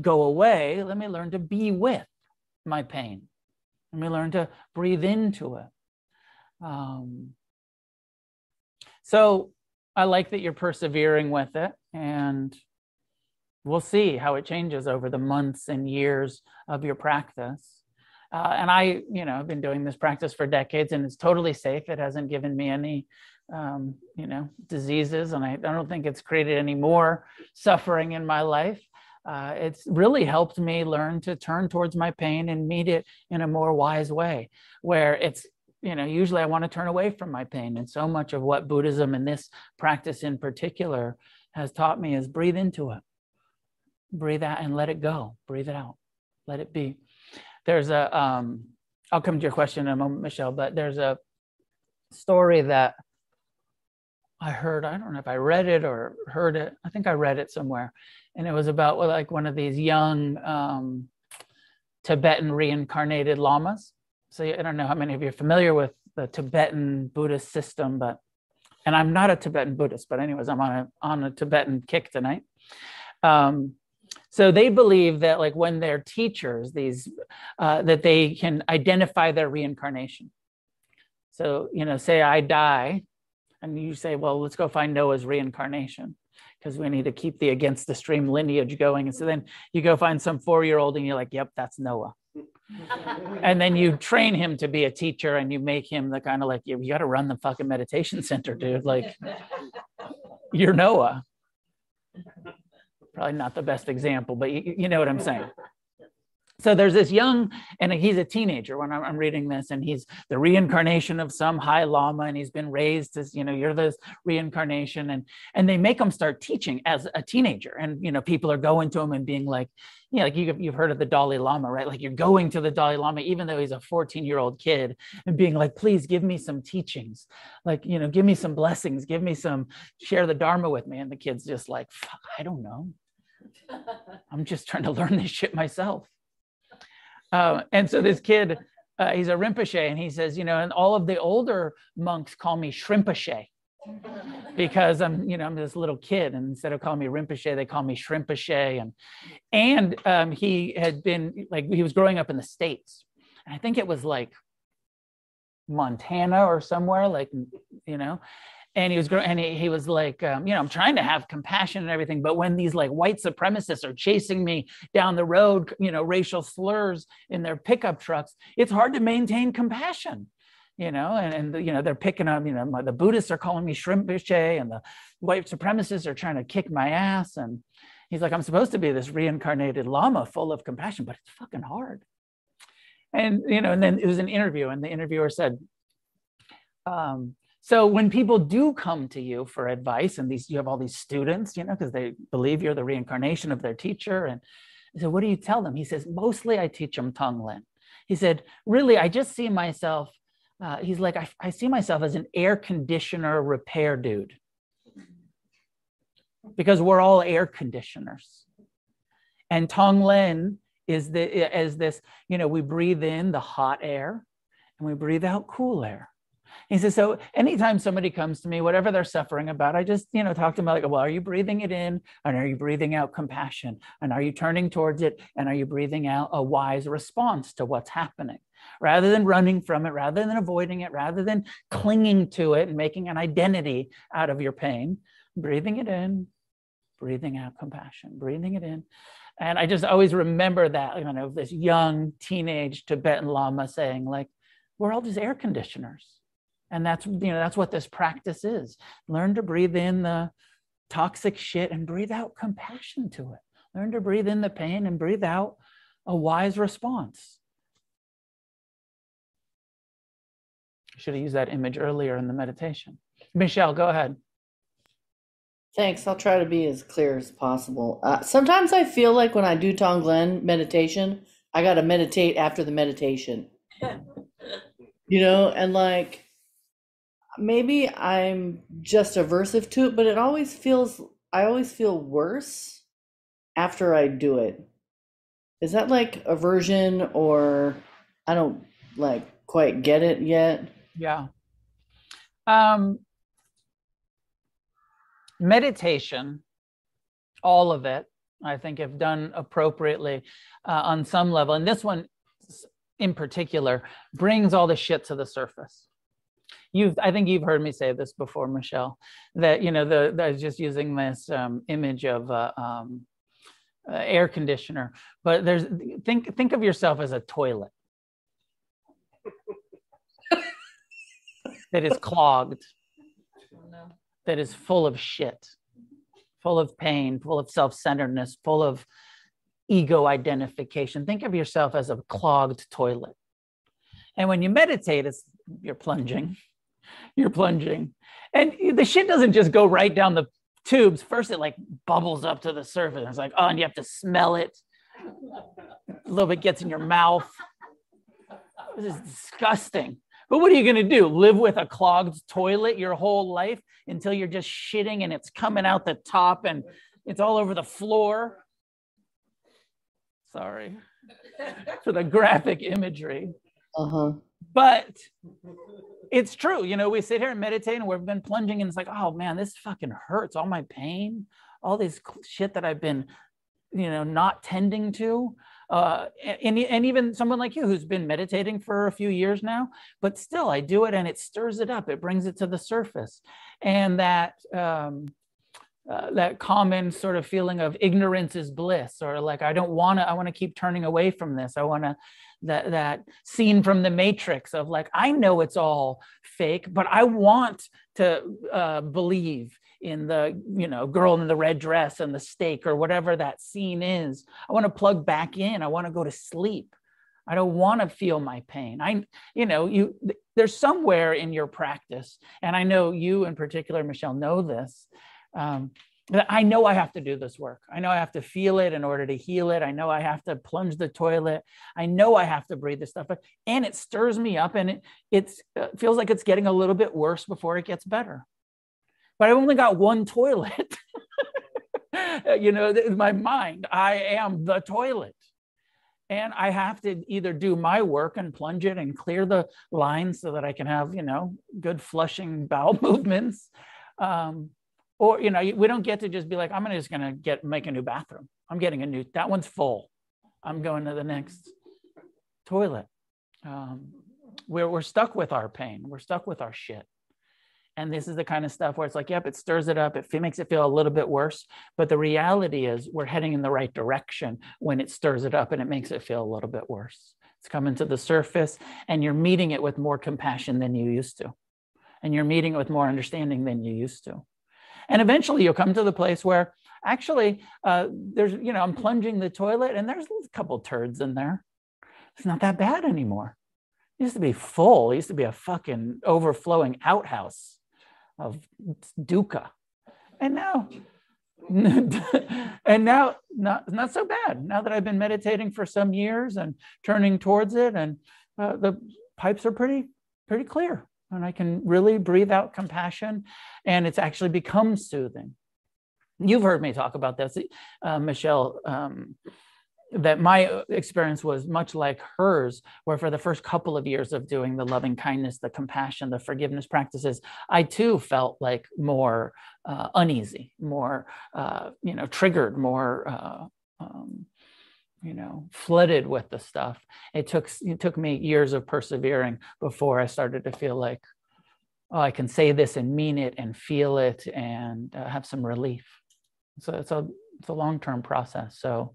go away let me learn to be with my pain let me learn to breathe into it Um, so I like that you're persevering with it, and we'll see how it changes over the months and years of your practice. Uh, and I, you know, I've been doing this practice for decades, and it's totally safe. It hasn't given me any, um, you know, diseases, and I, I don't think it's created any more suffering in my life. Uh, it's really helped me learn to turn towards my pain and meet it in a more wise way, where it's you know, usually I want to turn away from my pain. And so much of what Buddhism and this practice in particular has taught me is breathe into it, breathe out and let it go, breathe it out, let it be. There's a, um, I'll come to your question in a moment, Michelle, but there's a story that I heard, I don't know if I read it or heard it. I think I read it somewhere. And it was about like one of these young um, Tibetan reincarnated lamas so I don't know how many of you are familiar with the Tibetan Buddhist system, but and I'm not a Tibetan Buddhist, but anyways, I'm on a on a Tibetan kick tonight. Um, so they believe that like when they're teachers, these uh, that they can identify their reincarnation. So you know, say I die, and you say, well, let's go find Noah's reincarnation because we need to keep the against the stream lineage going. And so then you go find some four year old, and you're like, yep, that's Noah. And then you train him to be a teacher and you make him the kind of like you, got to run the fucking meditation center dude. Like you're noah. Probably not the best example but you, you know what i'm saying so there's this young and he's a teenager when I'm, reading this and he's the reincarnation of some high lama and he's been raised as you know you're this reincarnation and and they make him start teaching as a teenager. And you know people are going to him and being like you know like you, you've heard of the dalai lama right? Like you're going to the dalai lama even though he's a 14 year old kid and being like please give me some teachings. Like you know give me some blessings. Give me some share the dharma with me. And the kid's just like i don't know. I'm just trying to learn this shit myself uh, and so this kid, uh, he's a Rinpoche, and he says, you know, and all of the older monks call me Shrimpache because I'm, you know, I'm this little kid, and instead of calling me Rinpoche, they call me Shrimpache. And and um, he had been like he was growing up in the states, I think it was like Montana or somewhere, like you know, and he was and he, he was like um, you know i'm trying to have compassion and everything but when these like white supremacists are chasing me down the road you know racial slurs in their pickup trucks it's hard to maintain compassion you know and, and you know they're picking up you know the buddhists are calling me shrimp and the white supremacists are trying to kick my ass and he's like i'm supposed to be this reincarnated lama full of compassion but it's fucking hard. And you know and then it was an interview and the interviewer said um, so when people do come to you for advice, and these you have all these students, you know, because they believe you're the reincarnation of their teacher, and so what do you tell them? He says, mostly I teach them Tonglen. He said, really, I just see myself. Uh, he's like, I, I see myself as an air conditioner repair dude because we're all air conditioners. And Tonglen is the as this, you know, we breathe in the hot air and we breathe out cool air. He says, so anytime somebody comes to me, whatever they're suffering about, I just, you know, talk to them like, well, are you breathing it in? And are you breathing out compassion? And are you turning towards it? And are you breathing out a wise response to what's happening? Rather than running from it, rather than avoiding it, rather than clinging to it and making an identity out of your pain, breathing it in, breathing out compassion, breathing it in. And I just always remember that, you know, this young teenage Tibetan Lama saying, like, we're all just air conditioners and that's you know that's what this practice is learn to breathe in the toxic shit and breathe out compassion to it learn to breathe in the pain and breathe out a wise response should have used that image earlier in the meditation michelle go ahead Thanks. I'll try to be as clear as possible. Uh, sometimes I feel like when I do Tonglen meditation, I got to meditate after the meditation. you know, and like maybe I'm just aversive to it, but it always feels I always feel worse after I do it. Is that like aversion or I don't like quite get it yet? Yeah. Um meditation all of it I think if done appropriately uh, on some level and this one in particular brings all the shit to the surface you've I think you've heard me say this before, Michelle, that you know the, the I was just using this um, image of uh, um, uh, air conditioner, but there's think think of yourself as a toilet that is clogged, that is full of shit, full of pain, full of self-centeredness, full of ego identification. Think of yourself as a clogged toilet. And when you meditate, it's you're plunging, you're plunging. And the shit doesn't just go right down the tubes. First, it like bubbles up to the surface. It's like, oh, and you have to smell it. A little bit gets in your mouth. This is disgusting. But what are you going to do? Live with a clogged toilet your whole life until you're just shitting and it's coming out the top and it's all over the floor? Sorry for the graphic imagery. Uh-huh. But it's true. You know, we sit here and meditate and we've been plunging and it's like, oh man, this fucking hurts. All my pain, all this shit that I've been, you know, not tending to. Uh, and, and even someone like you who's been meditating for a few years now, but still I do it and it stirs it up. It brings it to the surface. And that, um, uh, that common sort of feeling of ignorance is bliss or like i don't want to i want to keep turning away from this i want to that that scene from the matrix of like i know it's all fake but i want to uh, believe in the you know girl in the red dress and the steak or whatever that scene is. I want to plug back in. I want to go to sleep. I don't want to feel my pain. I you know you there's somewhere in your practice and i know you in particular michelle know this um, I know I have to do this work. I know I have to feel it in order to heal it. I know I have to plunge the toilet. I know I have to breathe this stuff, and it stirs me up, and it it's, it uh, feels like it's getting a little bit worse before it gets better. But I've only got one toilet. you know, my mind, I am the toilet. And I have to either do my work and plunge it and clear the lines so that I can have, you know, good flushing bowel movements. Um, or you know we don't get to just be like i'm just going to get make a new bathroom. I'm getting a new that one's full. I'm going to the next toilet. Um, we're, we're stuck with our pain. We're stuck with our shit. And this is the kind of stuff where it's like yep it stirs it up. It makes it feel a little bit worse. But the reality is we're heading in the right direction when it stirs it up and it makes it feel a little bit worse. It's coming to the surface and you're meeting it with more compassion than you used to. And you're meeting it with more understanding than you used to and eventually you'll come to the place where actually uh, there's, you know, I'm plunging the toilet and there's a couple turds in there. It's not that bad anymore. It used to be full. It used to be a fucking overflowing outhouse of dukkha. And now, and now not, not so bad. Now that I've been meditating for some years and turning towards it and uh, the pipes are pretty, pretty clear and I can really breathe out compassion, and it's actually become soothing. You've heard me talk about this, uh, Michelle. Um, that my experience was much like hers, where for the first couple of years of doing the loving kindness, the compassion, the forgiveness practices, I too felt like more uh, uneasy, more, uh, you know, triggered, more uh, um, you know flooded with the stuff. It took it took me years of persevering before i started to feel like oh i can say this and mean it and feel it and uh, have some relief. So it's a it's a long-term process. So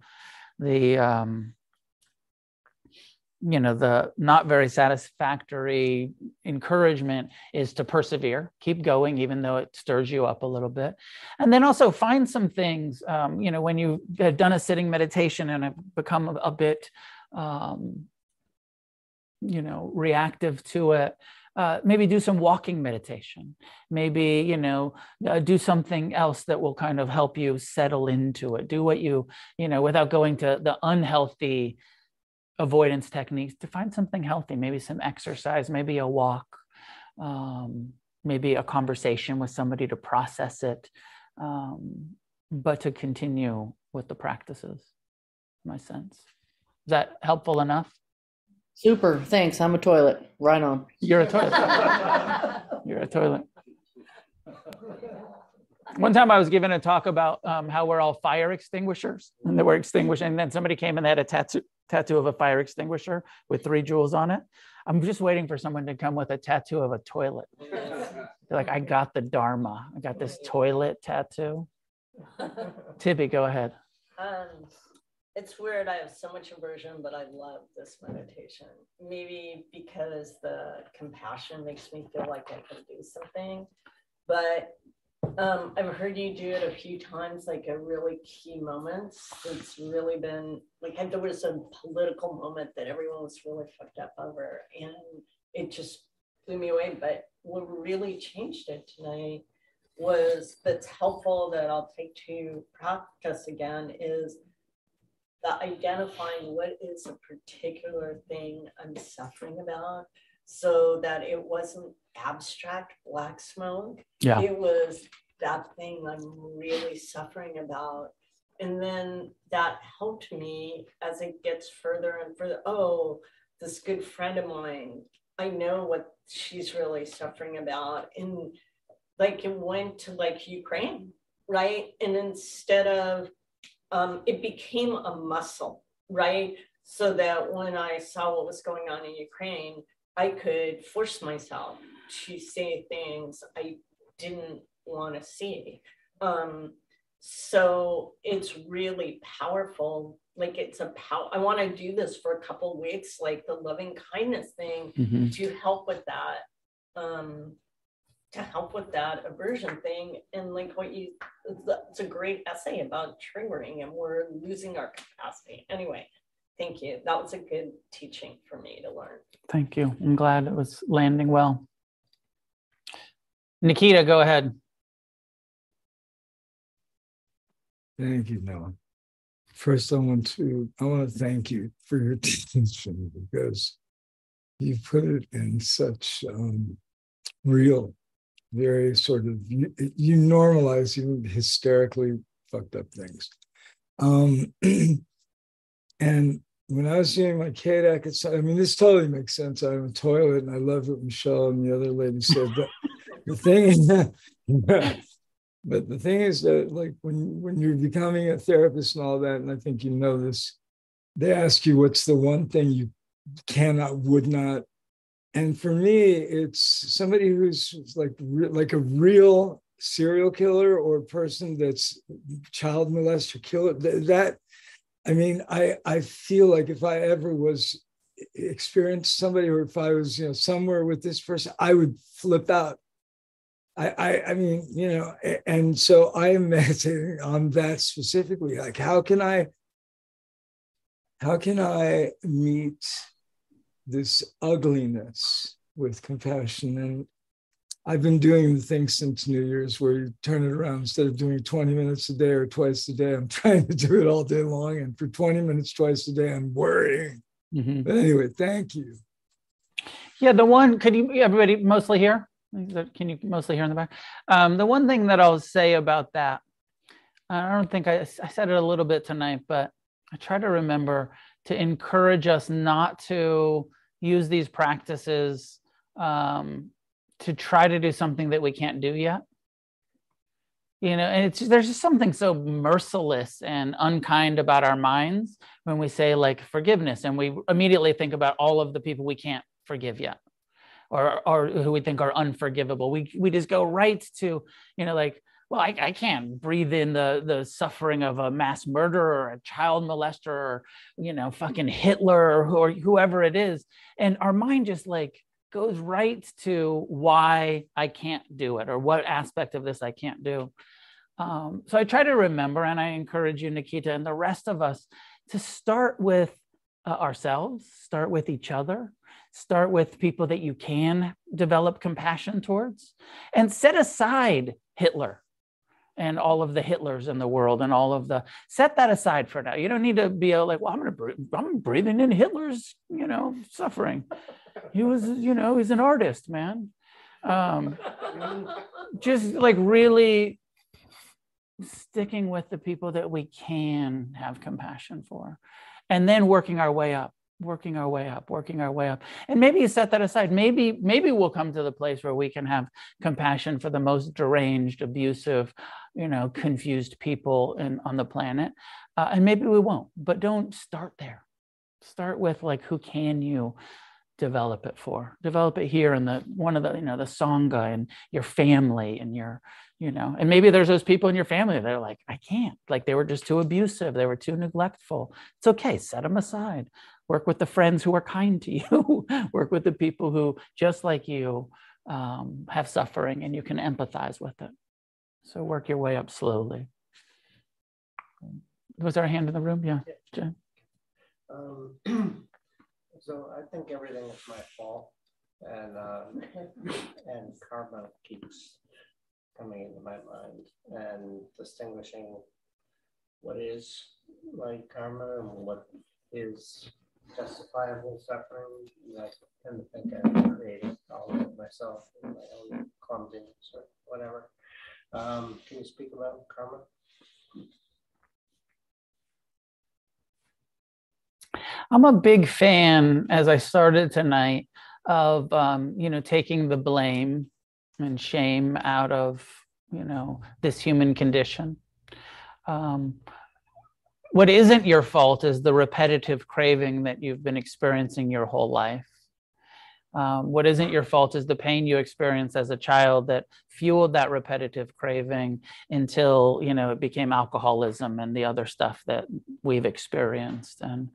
the um you know the not very satisfactory encouragement is to persevere keep going even though it stirs you up a little bit. And then also find some things um, you know when you have done a sitting meditation and have become a, a bit um, you know reactive to it uh, maybe do some walking meditation. Maybe you know uh, do something else that will kind of help you settle into it. Do what you you know without going to the unhealthy avoidance techniques to find something healthy, maybe some exercise, maybe a walk, um, maybe a conversation with somebody to process it, um, but to continue with the practices, my sense. Is that helpful enough? Super. Thanks. I'm a toilet. Right on. You're a toilet. You're a toilet. One time I was given a talk about um, how we're all fire extinguishers and that we're extinguishing. And then somebody came and they had a tattoo tattoo of a fire extinguisher with three jewels on it. I'm just waiting for someone to come with a tattoo of a toilet. They're like, I got the Dharma. I got this toilet tattoo. Tibby, go ahead. Um, it's weird. I have so much aversion, but I love this meditation. Maybe because the compassion makes me feel like I can do something. But um, I've heard you do it a few times, like a really key moment. It's really been like there was a political moment that everyone was really fucked up over, and it just blew me away. But what really changed it tonight was that's helpful that I'll take to practice again is the identifying what is a particular thing I'm suffering about so that it wasn't abstract black smoke. Yeah. It was that thing I'm really suffering about. And then that helped me as it gets further and further. Oh, this good friend of mine, I know what she's really suffering about. And like it went to like Ukraine, right? And instead of, um, it became a muscle, right? So that when I saw what was going on in Ukraine, I could force myself to say things I didn't want to see. Um, so it's really powerful. Like it's a power. I want to do this for a couple weeks, like the loving kindness thing, mm-hmm. to help with that. Um, to help with that aversion thing and like what you it's a great essay about triggering and we're losing our capacity anyway thank you that was a good teaching for me to learn thank you i'm glad it was landing well nikita go ahead Thank you, Noah. First, I want to I want to thank you for your teaching because you put it in such um, real, very sort of you, you normalize even hysterically fucked up things. Um, and when I was doing my KDAC, I mean, this totally makes sense. I'm a toilet, and I love what Michelle and the other lady said. But the thing is, but the thing is that like when when you're becoming a therapist and all that, and I think you know this, they ask you what's the one thing you cannot, would not. And for me, it's somebody who's like like a real serial killer or person that's child molester killer. That I mean, I I feel like if I ever was experienced somebody or if I was you know somewhere with this person, I would flip out I, I, I mean, you know, and so I am meditating on that specifically. Like, how can I, how can I meet this ugliness with compassion? And I've been doing the thing since New Year's where you turn it around instead of doing 20 minutes a day or twice a day. I'm trying to do it all day long. And for 20 minutes twice a day, I'm worrying. Mm-hmm. But anyway, thank you. Yeah, the one, could you, everybody mostly here? Can you mostly hear in the back? Um, the one thing that I'll say about that, I don't think I, I said it a little bit tonight, but I try to remember to encourage us not to use these practices um, to try to do something that we can't do yet. You know, and it's there's just something so merciless and unkind about our minds when we say like forgiveness, and we immediately think about all of the people we can't forgive yet or or who we think are unforgivable. We we just go right to you know like well I, I can't breathe in the the suffering of a mass murderer or a child molester or you know fucking Hitler or, or whoever it is, and our mind just like goes right to why I can't do it or what aspect of this I can't do. Um, so I try to remember, and I encourage you, Nikita, and the rest of us to start with uh, ourselves, start with each other, Start with people that you can develop compassion towards and set aside Hitler and all of the Hitlers in the world and all of the set that aside for now. You don't need to be like, well, I'm gonna I'm breathing in Hitler's, you know, suffering. He was, you know, he's an artist, man. Um, just like really sticking with the people that we can have compassion for, and then working our way up working our way up working our way up. And maybe you set that aside. Maybe maybe we'll come to the place where we can have compassion for the most deranged abusive you know confused people in, on the planet. Uh, and maybe we won't. But don't start there. Start with like, who can you develop it for? Develop it here in the one of the, you know, the Sangha and your family and your, you know, and maybe there's those people in your family that are like, I can't, like they were just too abusive, they were too neglectful. It's okay, set them aside. Work with the friends who are kind to you. Work with the people who, just like you, um, have suffering and you can empathize with it. So work your way up slowly. Was there a hand in the room? Yeah. yeah. Um, so I think everything is my fault, and uh, and karma keeps coming into my mind, and distinguishing what is like karma and what is justifiable suffering. I tend to think I created all of it myself in my own clumsiness or whatever. Um, can you speak about karma? I'm a big fan, as I started tonight, of um, you know taking the blame and shame out of you know this human condition. Um, what isn't your fault is the repetitive craving that you've been experiencing your whole life. Um, what isn't your fault is the pain you experienced as a child that fueled that repetitive craving until you know it became alcoholism and the other stuff that we've experienced and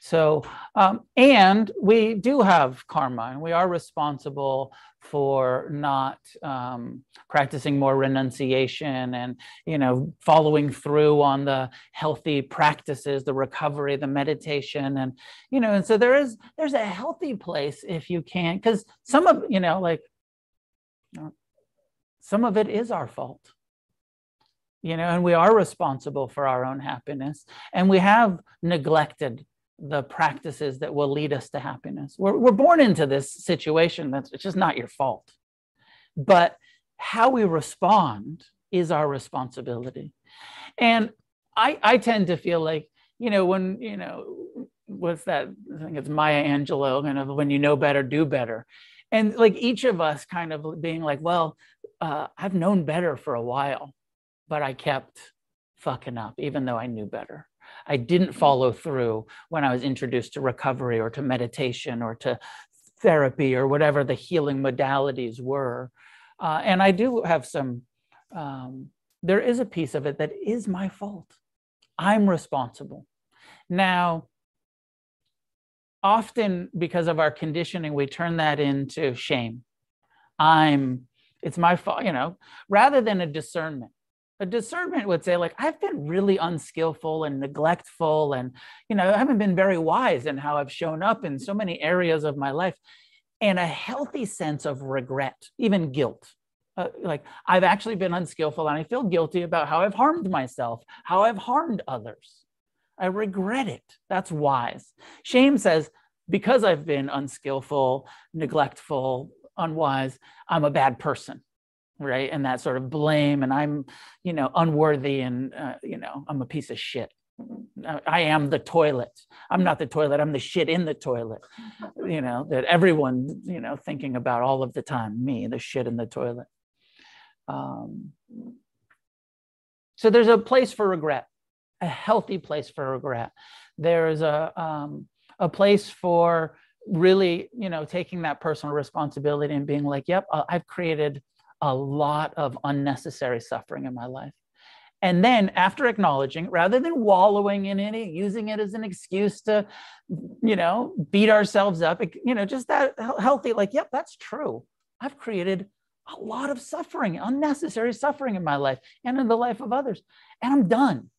so um, and we do have karma and we are responsible for not um, practicing more renunciation and you know following through on the healthy practices the recovery the meditation. And you know and so there is there's a healthy place if you can because some of you know like some of it is our fault. You know and we are responsible for our own happiness and we have neglected the practices that will lead us to happiness. We're, we're born into this situation that's it's just not your fault. But how we respond is our responsibility. And I, I tend to feel like, you know, when, you know, what's that? I think it's Maya Angelou, kind of when you know better, do better. And like each of us kind of being like, well, uh, I've known better for a while, but I kept fucking up, even though I knew better. I didn't follow through when I was introduced to recovery or to meditation or to therapy or whatever the healing modalities were. Uh, and I do have some, um, there is a piece of it that is my fault. I'm responsible. Now, often because of our conditioning, we turn that into shame. I'm, it's my fault, you know, rather than a discernment a discernment would say like i've been really unskillful and neglectful and you know i haven't been very wise in how i've shown up in so many areas of my life. And a healthy sense of regret even guilt uh, like i've actually been unskillful and i feel guilty about how i've harmed myself how i've harmed others. I regret it. That's wise. Shame says because i've been unskillful neglectful unwise i'm a bad person right? And that sort of blame and i'm you know unworthy and uh, you know i'm a piece of shit. I am the toilet. I'm not the toilet i'm the shit in the toilet. You know that everyone you know thinking about all of the time me the shit in the toilet. Um, so there's a place for regret a healthy place for regret. There's a um, a place for really you know taking that personal responsibility and being like yep i've created a lot of unnecessary suffering in my life. And then after acknowledging, rather than wallowing in it, using it as an excuse to, you know, beat ourselves up, you know, just that healthy, like, yep, that's true. I've created a lot of suffering, unnecessary suffering in my life and in the life of others. And I'm done.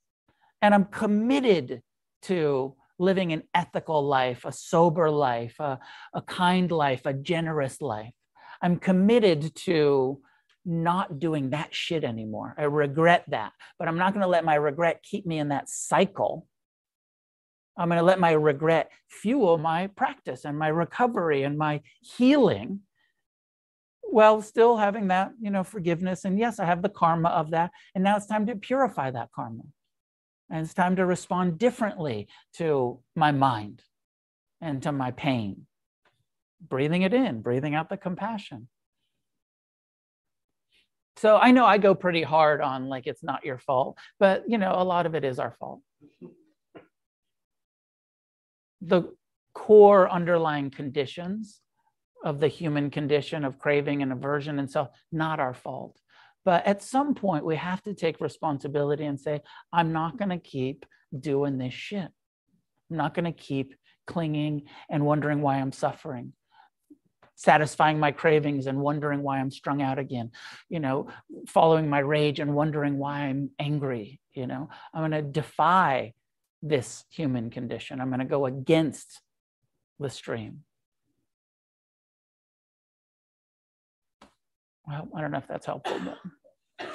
And I'm committed to living an ethical life, a sober life, a, a kind life, a generous life. I'm committed to not doing that shit anymore. I regret that, but I'm not going to let my regret keep me in that cycle. I'm going to let my regret fuel my practice and my recovery and my healing while still having that, you know, forgiveness. And yes, I have the karma of that. And now it's time to purify that karma. And it's time to respond differently to my mind and to my pain. Breathing it in, breathing out the compassion so i know i go pretty hard on like it's not your fault but you know a lot of it is our fault. The core underlying conditions of the human condition of craving and aversion and so not our fault. But at some point we have to take responsibility and say i'm not going to keep doing this shit. I'm not going to keep clinging and wondering why i'm suffering satisfying my cravings and wondering why i'm strung out again you know following my rage and wondering why i'm angry you know. I'm going to defy this human condition. I'm going to go against the stream. Well, I don't know if that's helpful, but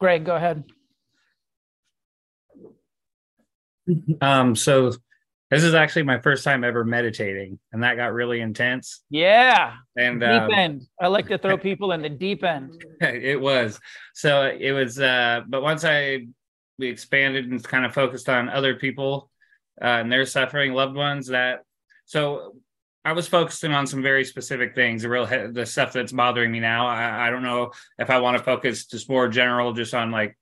Greg, go ahead. Um, so this is actually my first time ever meditating, and that got really intense. Yeah. And deep um, end. I like to throw people in the deep end. it was. So it was uh but once I we expanded and kind of focused on other people uh, and their suffering, loved ones that so I was focusing on some very specific things, the real the stuff that's bothering me now. I, I don't know if I want to focus just more general, just on like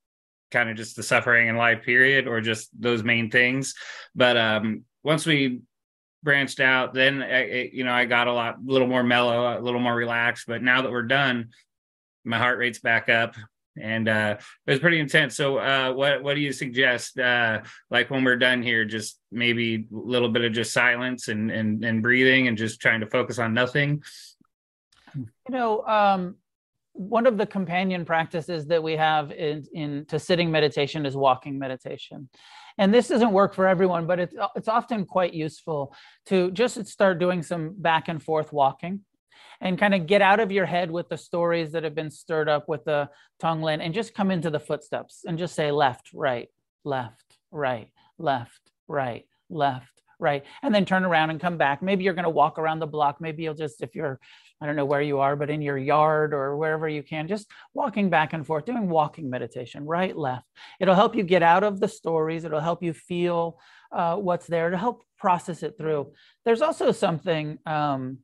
kind of just the suffering in life period, or just those main things. But um, once we branched out, then I, you know I got a lot, a little more mellow, a little more relaxed. But now that we're done, my heart rate's back up and uh, it was pretty intense. So, uh, what what do you suggest? Uh, like when we're done here, just maybe a little bit of just silence and and and breathing, and just trying to focus on nothing. You know, um, one of the companion practices that we have in, in to sitting meditation is walking meditation. And this doesn't work for everyone, but it's it's often quite useful to just start doing some back and forth walking and kind of get out of your head with the stories that have been stirred up with the Tonglen and just come into the footsteps and just say left, right, left, right, left, right, left, right. And then turn around and come back. Maybe you're going to walk around the block. Maybe you'll just, if you're, I don't know where you are, but in your yard or wherever you can, just walking back and forth, doing walking meditation, right, left. It'll help you get out of the stories. It'll help you feel uh, what's there to help process it through. There's also something, um,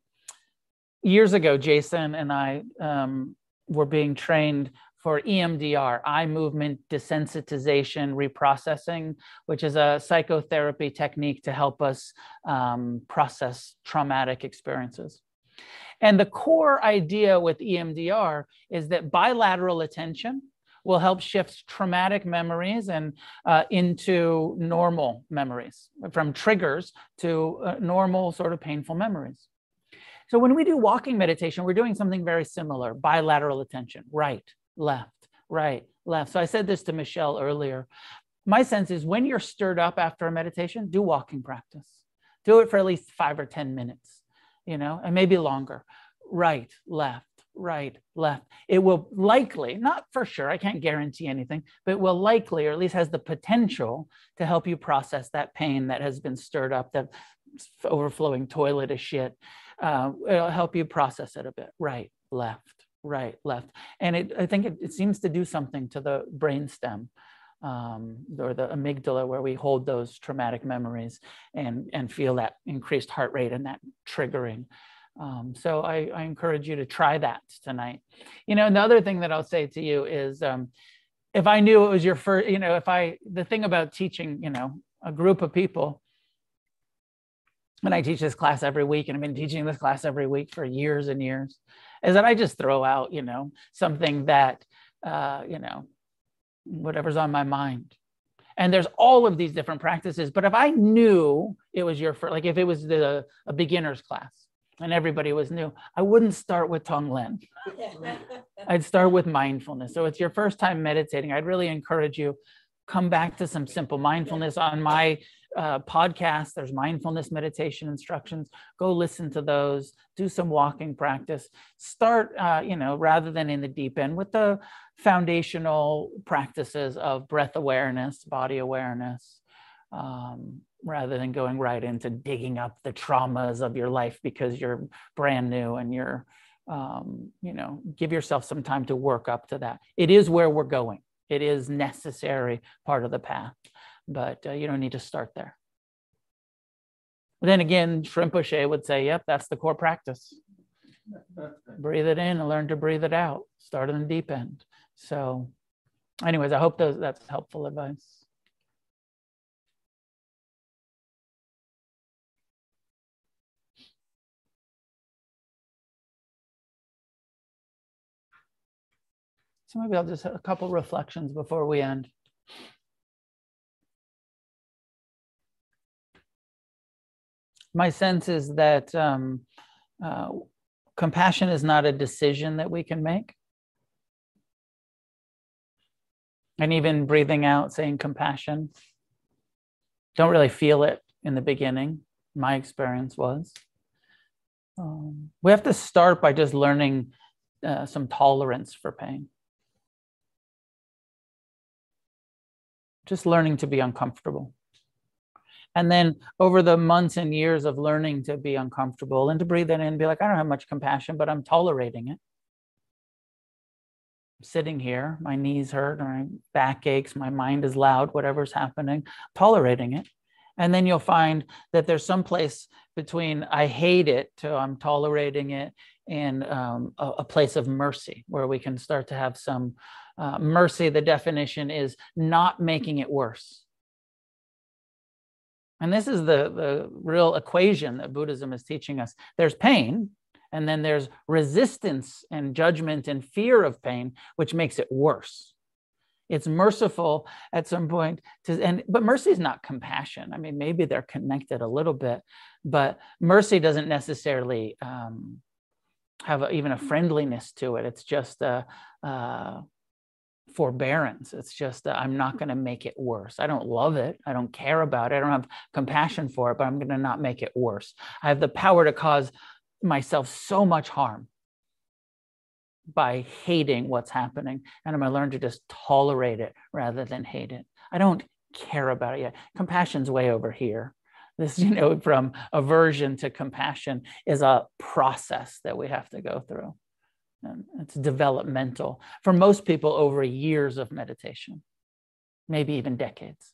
years ago, Jason and I um, were being trained for EMDR, eye movement desensitization reprocessing, which is a psychotherapy technique to help us um, process traumatic experiences. And the core idea with EMDR is that bilateral attention will help shift traumatic memories and uh, into normal memories, from triggers to uh, normal sort of painful memories. So when we do walking meditation, we're doing something very similar bilateral attention, right, left, right, left. So I said this to Michelle earlier. My sense is when you're stirred up after a meditation, do walking practice. Do it for at least five or 10 minutes, you know, and maybe longer. Right, left, right, left. It will likely, not for sure, I can't guarantee anything, but will likely, or at least has the potential to help you process that pain that has been stirred up, that overflowing toilet of shit uh, it'll help you process it a bit. Right, left, right, left. And it, I think it, it seems to do something to the brain stem um, or the amygdala where we hold those traumatic memories and, and feel that increased heart rate and that triggering. Um, so I, I, encourage you to try that tonight. You know, the other thing that I'll say to you is um, if I knew it was your first, you know, if I, the thing about teaching, you know, a group of people and I teach this class every week, and I've been teaching this class every week for years and years, is that I just throw out, you know, something that, uh, you know, whatever's on my mind. And there's all of these different practices. But if I knew it was your first, like if it was the a beginner's class and everybody was new, I wouldn't start with Tonglen. I'd start with mindfulness. So it's your first time meditating. I'd really encourage you come back to some simple mindfulness on my uh, podcasts. There's mindfulness meditation instructions. Go listen to those. Do some walking practice. Start, uh, you know, rather than in the deep end with the foundational practices of breath awareness, body awareness, um, rather than going right into digging up the traumas of your life because you're brand new and you're, um, you know, give yourself some time to work up to that. It is where we're going. It is necessary part of the path but uh, you don't need to start there. Then again, Rinpoche would say, yep, that's the core practice. breathe it in and learn to breathe it out. Start in the deep end. So, anyways, I hope those, that's helpful advice. So maybe I'll just have a couple reflections before we end. My sense is that um, uh, compassion is not a decision that we can make. And even breathing out, saying compassion, don't really feel it in the beginning. My experience was. Um, we have to start by just learning uh, some tolerance for pain. Just learning to be uncomfortable. And then over the months and years of learning to be uncomfortable and to breathe in and be like, I don't have much compassion, but I'm tolerating it. I'm sitting here, my knees hurt, my back aches, my mind is loud, whatever's happening, tolerating it. And then you'll find that there's some place between I hate it to I'm tolerating it and um, a, a, place of mercy where we can start to have some uh, mercy. The definition is not making it worse. And this is the, the real equation that Buddhism is teaching us. There's pain, and then there's resistance and judgment and fear of pain, which makes it worse. It's merciful at some point to, and but mercy is not compassion. I mean, maybe they're connected a little bit, but mercy doesn't necessarily um, have a, even a friendliness to it. It's just a, a forbearance. It's just I'm not going to make it worse. I don't love it. I don't care about it. I don't have compassion for it, but I'm going to not make it worse. I have the power to cause myself so much harm by hating what's happening. And I'm going to learn to just tolerate it rather than hate it. I don't care about it yet. Compassion's way over here. This, you know, from aversion to compassion is a process that we have to go through. It's developmental for most people over years of meditation, maybe even decades.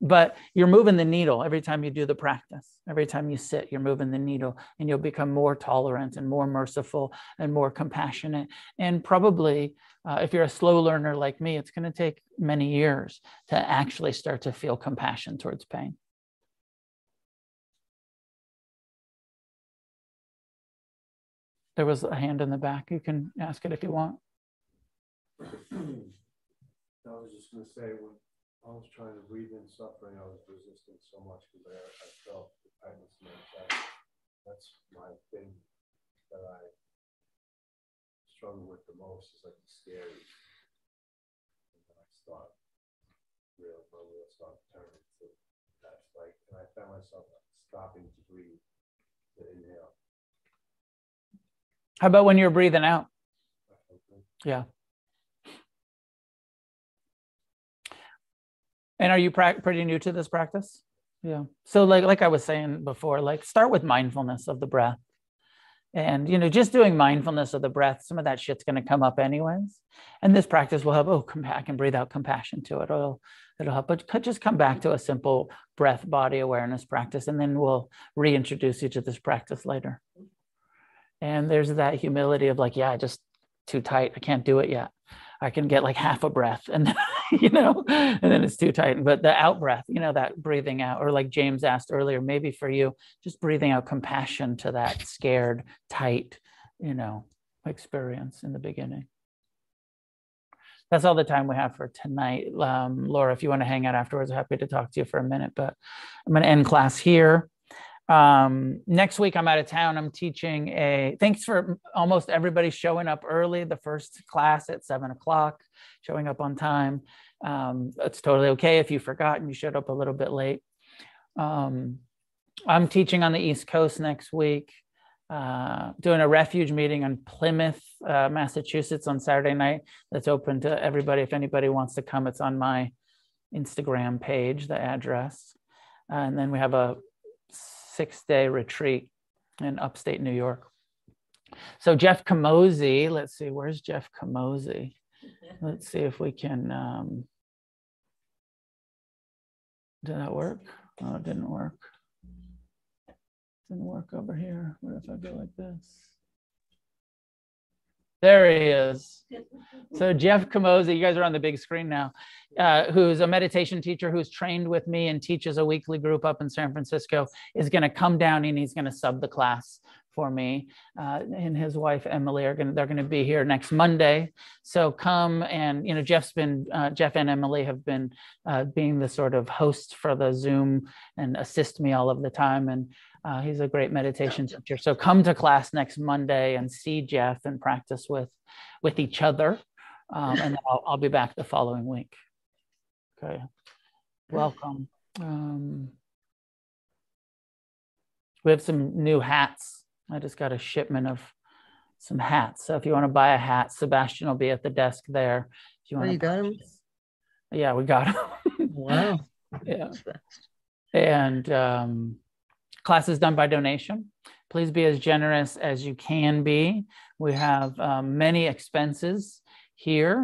But you're moving the needle every time you do the practice. Every time you sit, you're moving the needle and you'll become more tolerant and more merciful and more compassionate. And probably, uh, if you're a slow learner like me, it's going to take many years to actually start to feel compassion towards pain. There was a hand in the back. You can ask it if you want. I was just going to say, when I was trying to breathe in suffering, I was resisting so much because I, I felt the tightness in my chest. That's my thing that I struggle with the most is like the scary. And then I start real, my wheels start turning. So that's like, and I found myself stopping to breathe, to inhale. How about when you're breathing out? Yeah. And are you pra- pretty new to this practice? Yeah. So like like I was saying before, like start with mindfulness of the breath. And you know, just doing mindfulness of the breath, some of that shit's going to come up anyways. And this practice will help. Oh, come back and breathe out compassion to it. It'll it'll help. But just come back to a simple breath body awareness practice, and then we'll reintroduce you to this practice later. And there's that humility of like, yeah, just too tight. I can't do it yet. I can get like half a breath and then, you know, and then it's too tight. But the out breath, you know, that breathing out, or like James asked earlier, maybe for you, just breathing out compassion to that scared, tight, you know, experience in the beginning. That's all the time we have for tonight. Um, Laura, if you want to hang out afterwards, happy to talk to you for a minute, but I'm going to end class here. Um, next week, I'm out of town. I'm teaching a. Thanks for almost everybody showing up early. The first class at seven o'clock, showing up on time. Um, it's totally okay if you forgot and you showed up a little bit late. Um, I'm teaching on the East Coast next week. Uh, doing a refuge meeting in Plymouth, uh, Massachusetts on Saturday night. That's open to everybody. If anybody wants to come, it's on my Instagram page, the address. Uh, and then we have a six day retreat in upstate New York. So Jeff Camozzi, let's see, where's Jeff Camozzi? Let's see if we can. Um, did that work? Oh, it didn't work. Didn't work over here. What if I go like this? There he is. So Jeff Camozzi, you guys are on the big screen now, uh, who's a meditation teacher who's trained with me and teaches a weekly group up in San Francisco, is going to come down and he's going to sub the class for me. Uh, and his wife Emily are going. They're going to be here next Monday. So come and you know Jeff's been uh, Jeff and Emily have been uh, being the sort of hosts for the Zoom and assist me all of the time. And uh, he's a great meditation teacher. So come to class next Monday and see Jeff and practice with with each other. Um, and I'll, I'll be back the following week. Okay. Welcome. Um, we have some new hats. I just got a shipment of some hats. So if you want to buy a hat, Sebastian will be at the desk there. If you Oh, want you to, got yeah, we got them. Wow. yeah. And um, class is done by donation. Please be as generous as you can be. We have um, many expenses here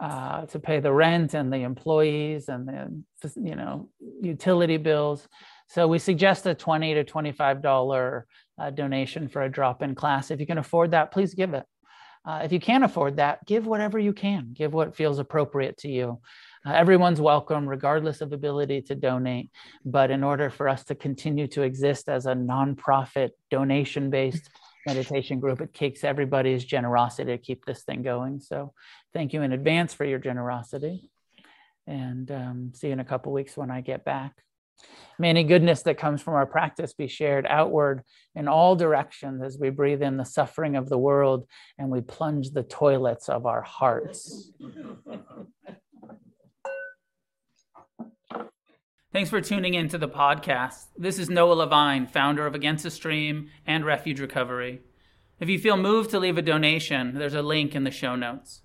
uh, to pay the rent and the employees and the you know utility bills. So we suggest a twenty to twenty-five dollar uh, donation for a drop-in class. If you can afford that, please give it. Uh, if you can't afford that, give whatever you can. Give what feels appropriate to you. Uh, everyone's welcome, regardless of ability to donate. But in order for us to continue to exist as a nonprofit, donation based meditation group, it takes everybody's generosity to keep this thing going. So thank you in advance for your generosity. And um, see you in a couple weeks when I get back. May any goodness that comes from our practice be shared outward in all directions as we breathe in the suffering of the world and we plunge the toilets of our hearts. Thanks for tuning in to the podcast. This is Noah Levine, founder of Against the Stream and Refuge Recovery. If you feel moved to leave a donation, there's a link in the show notes.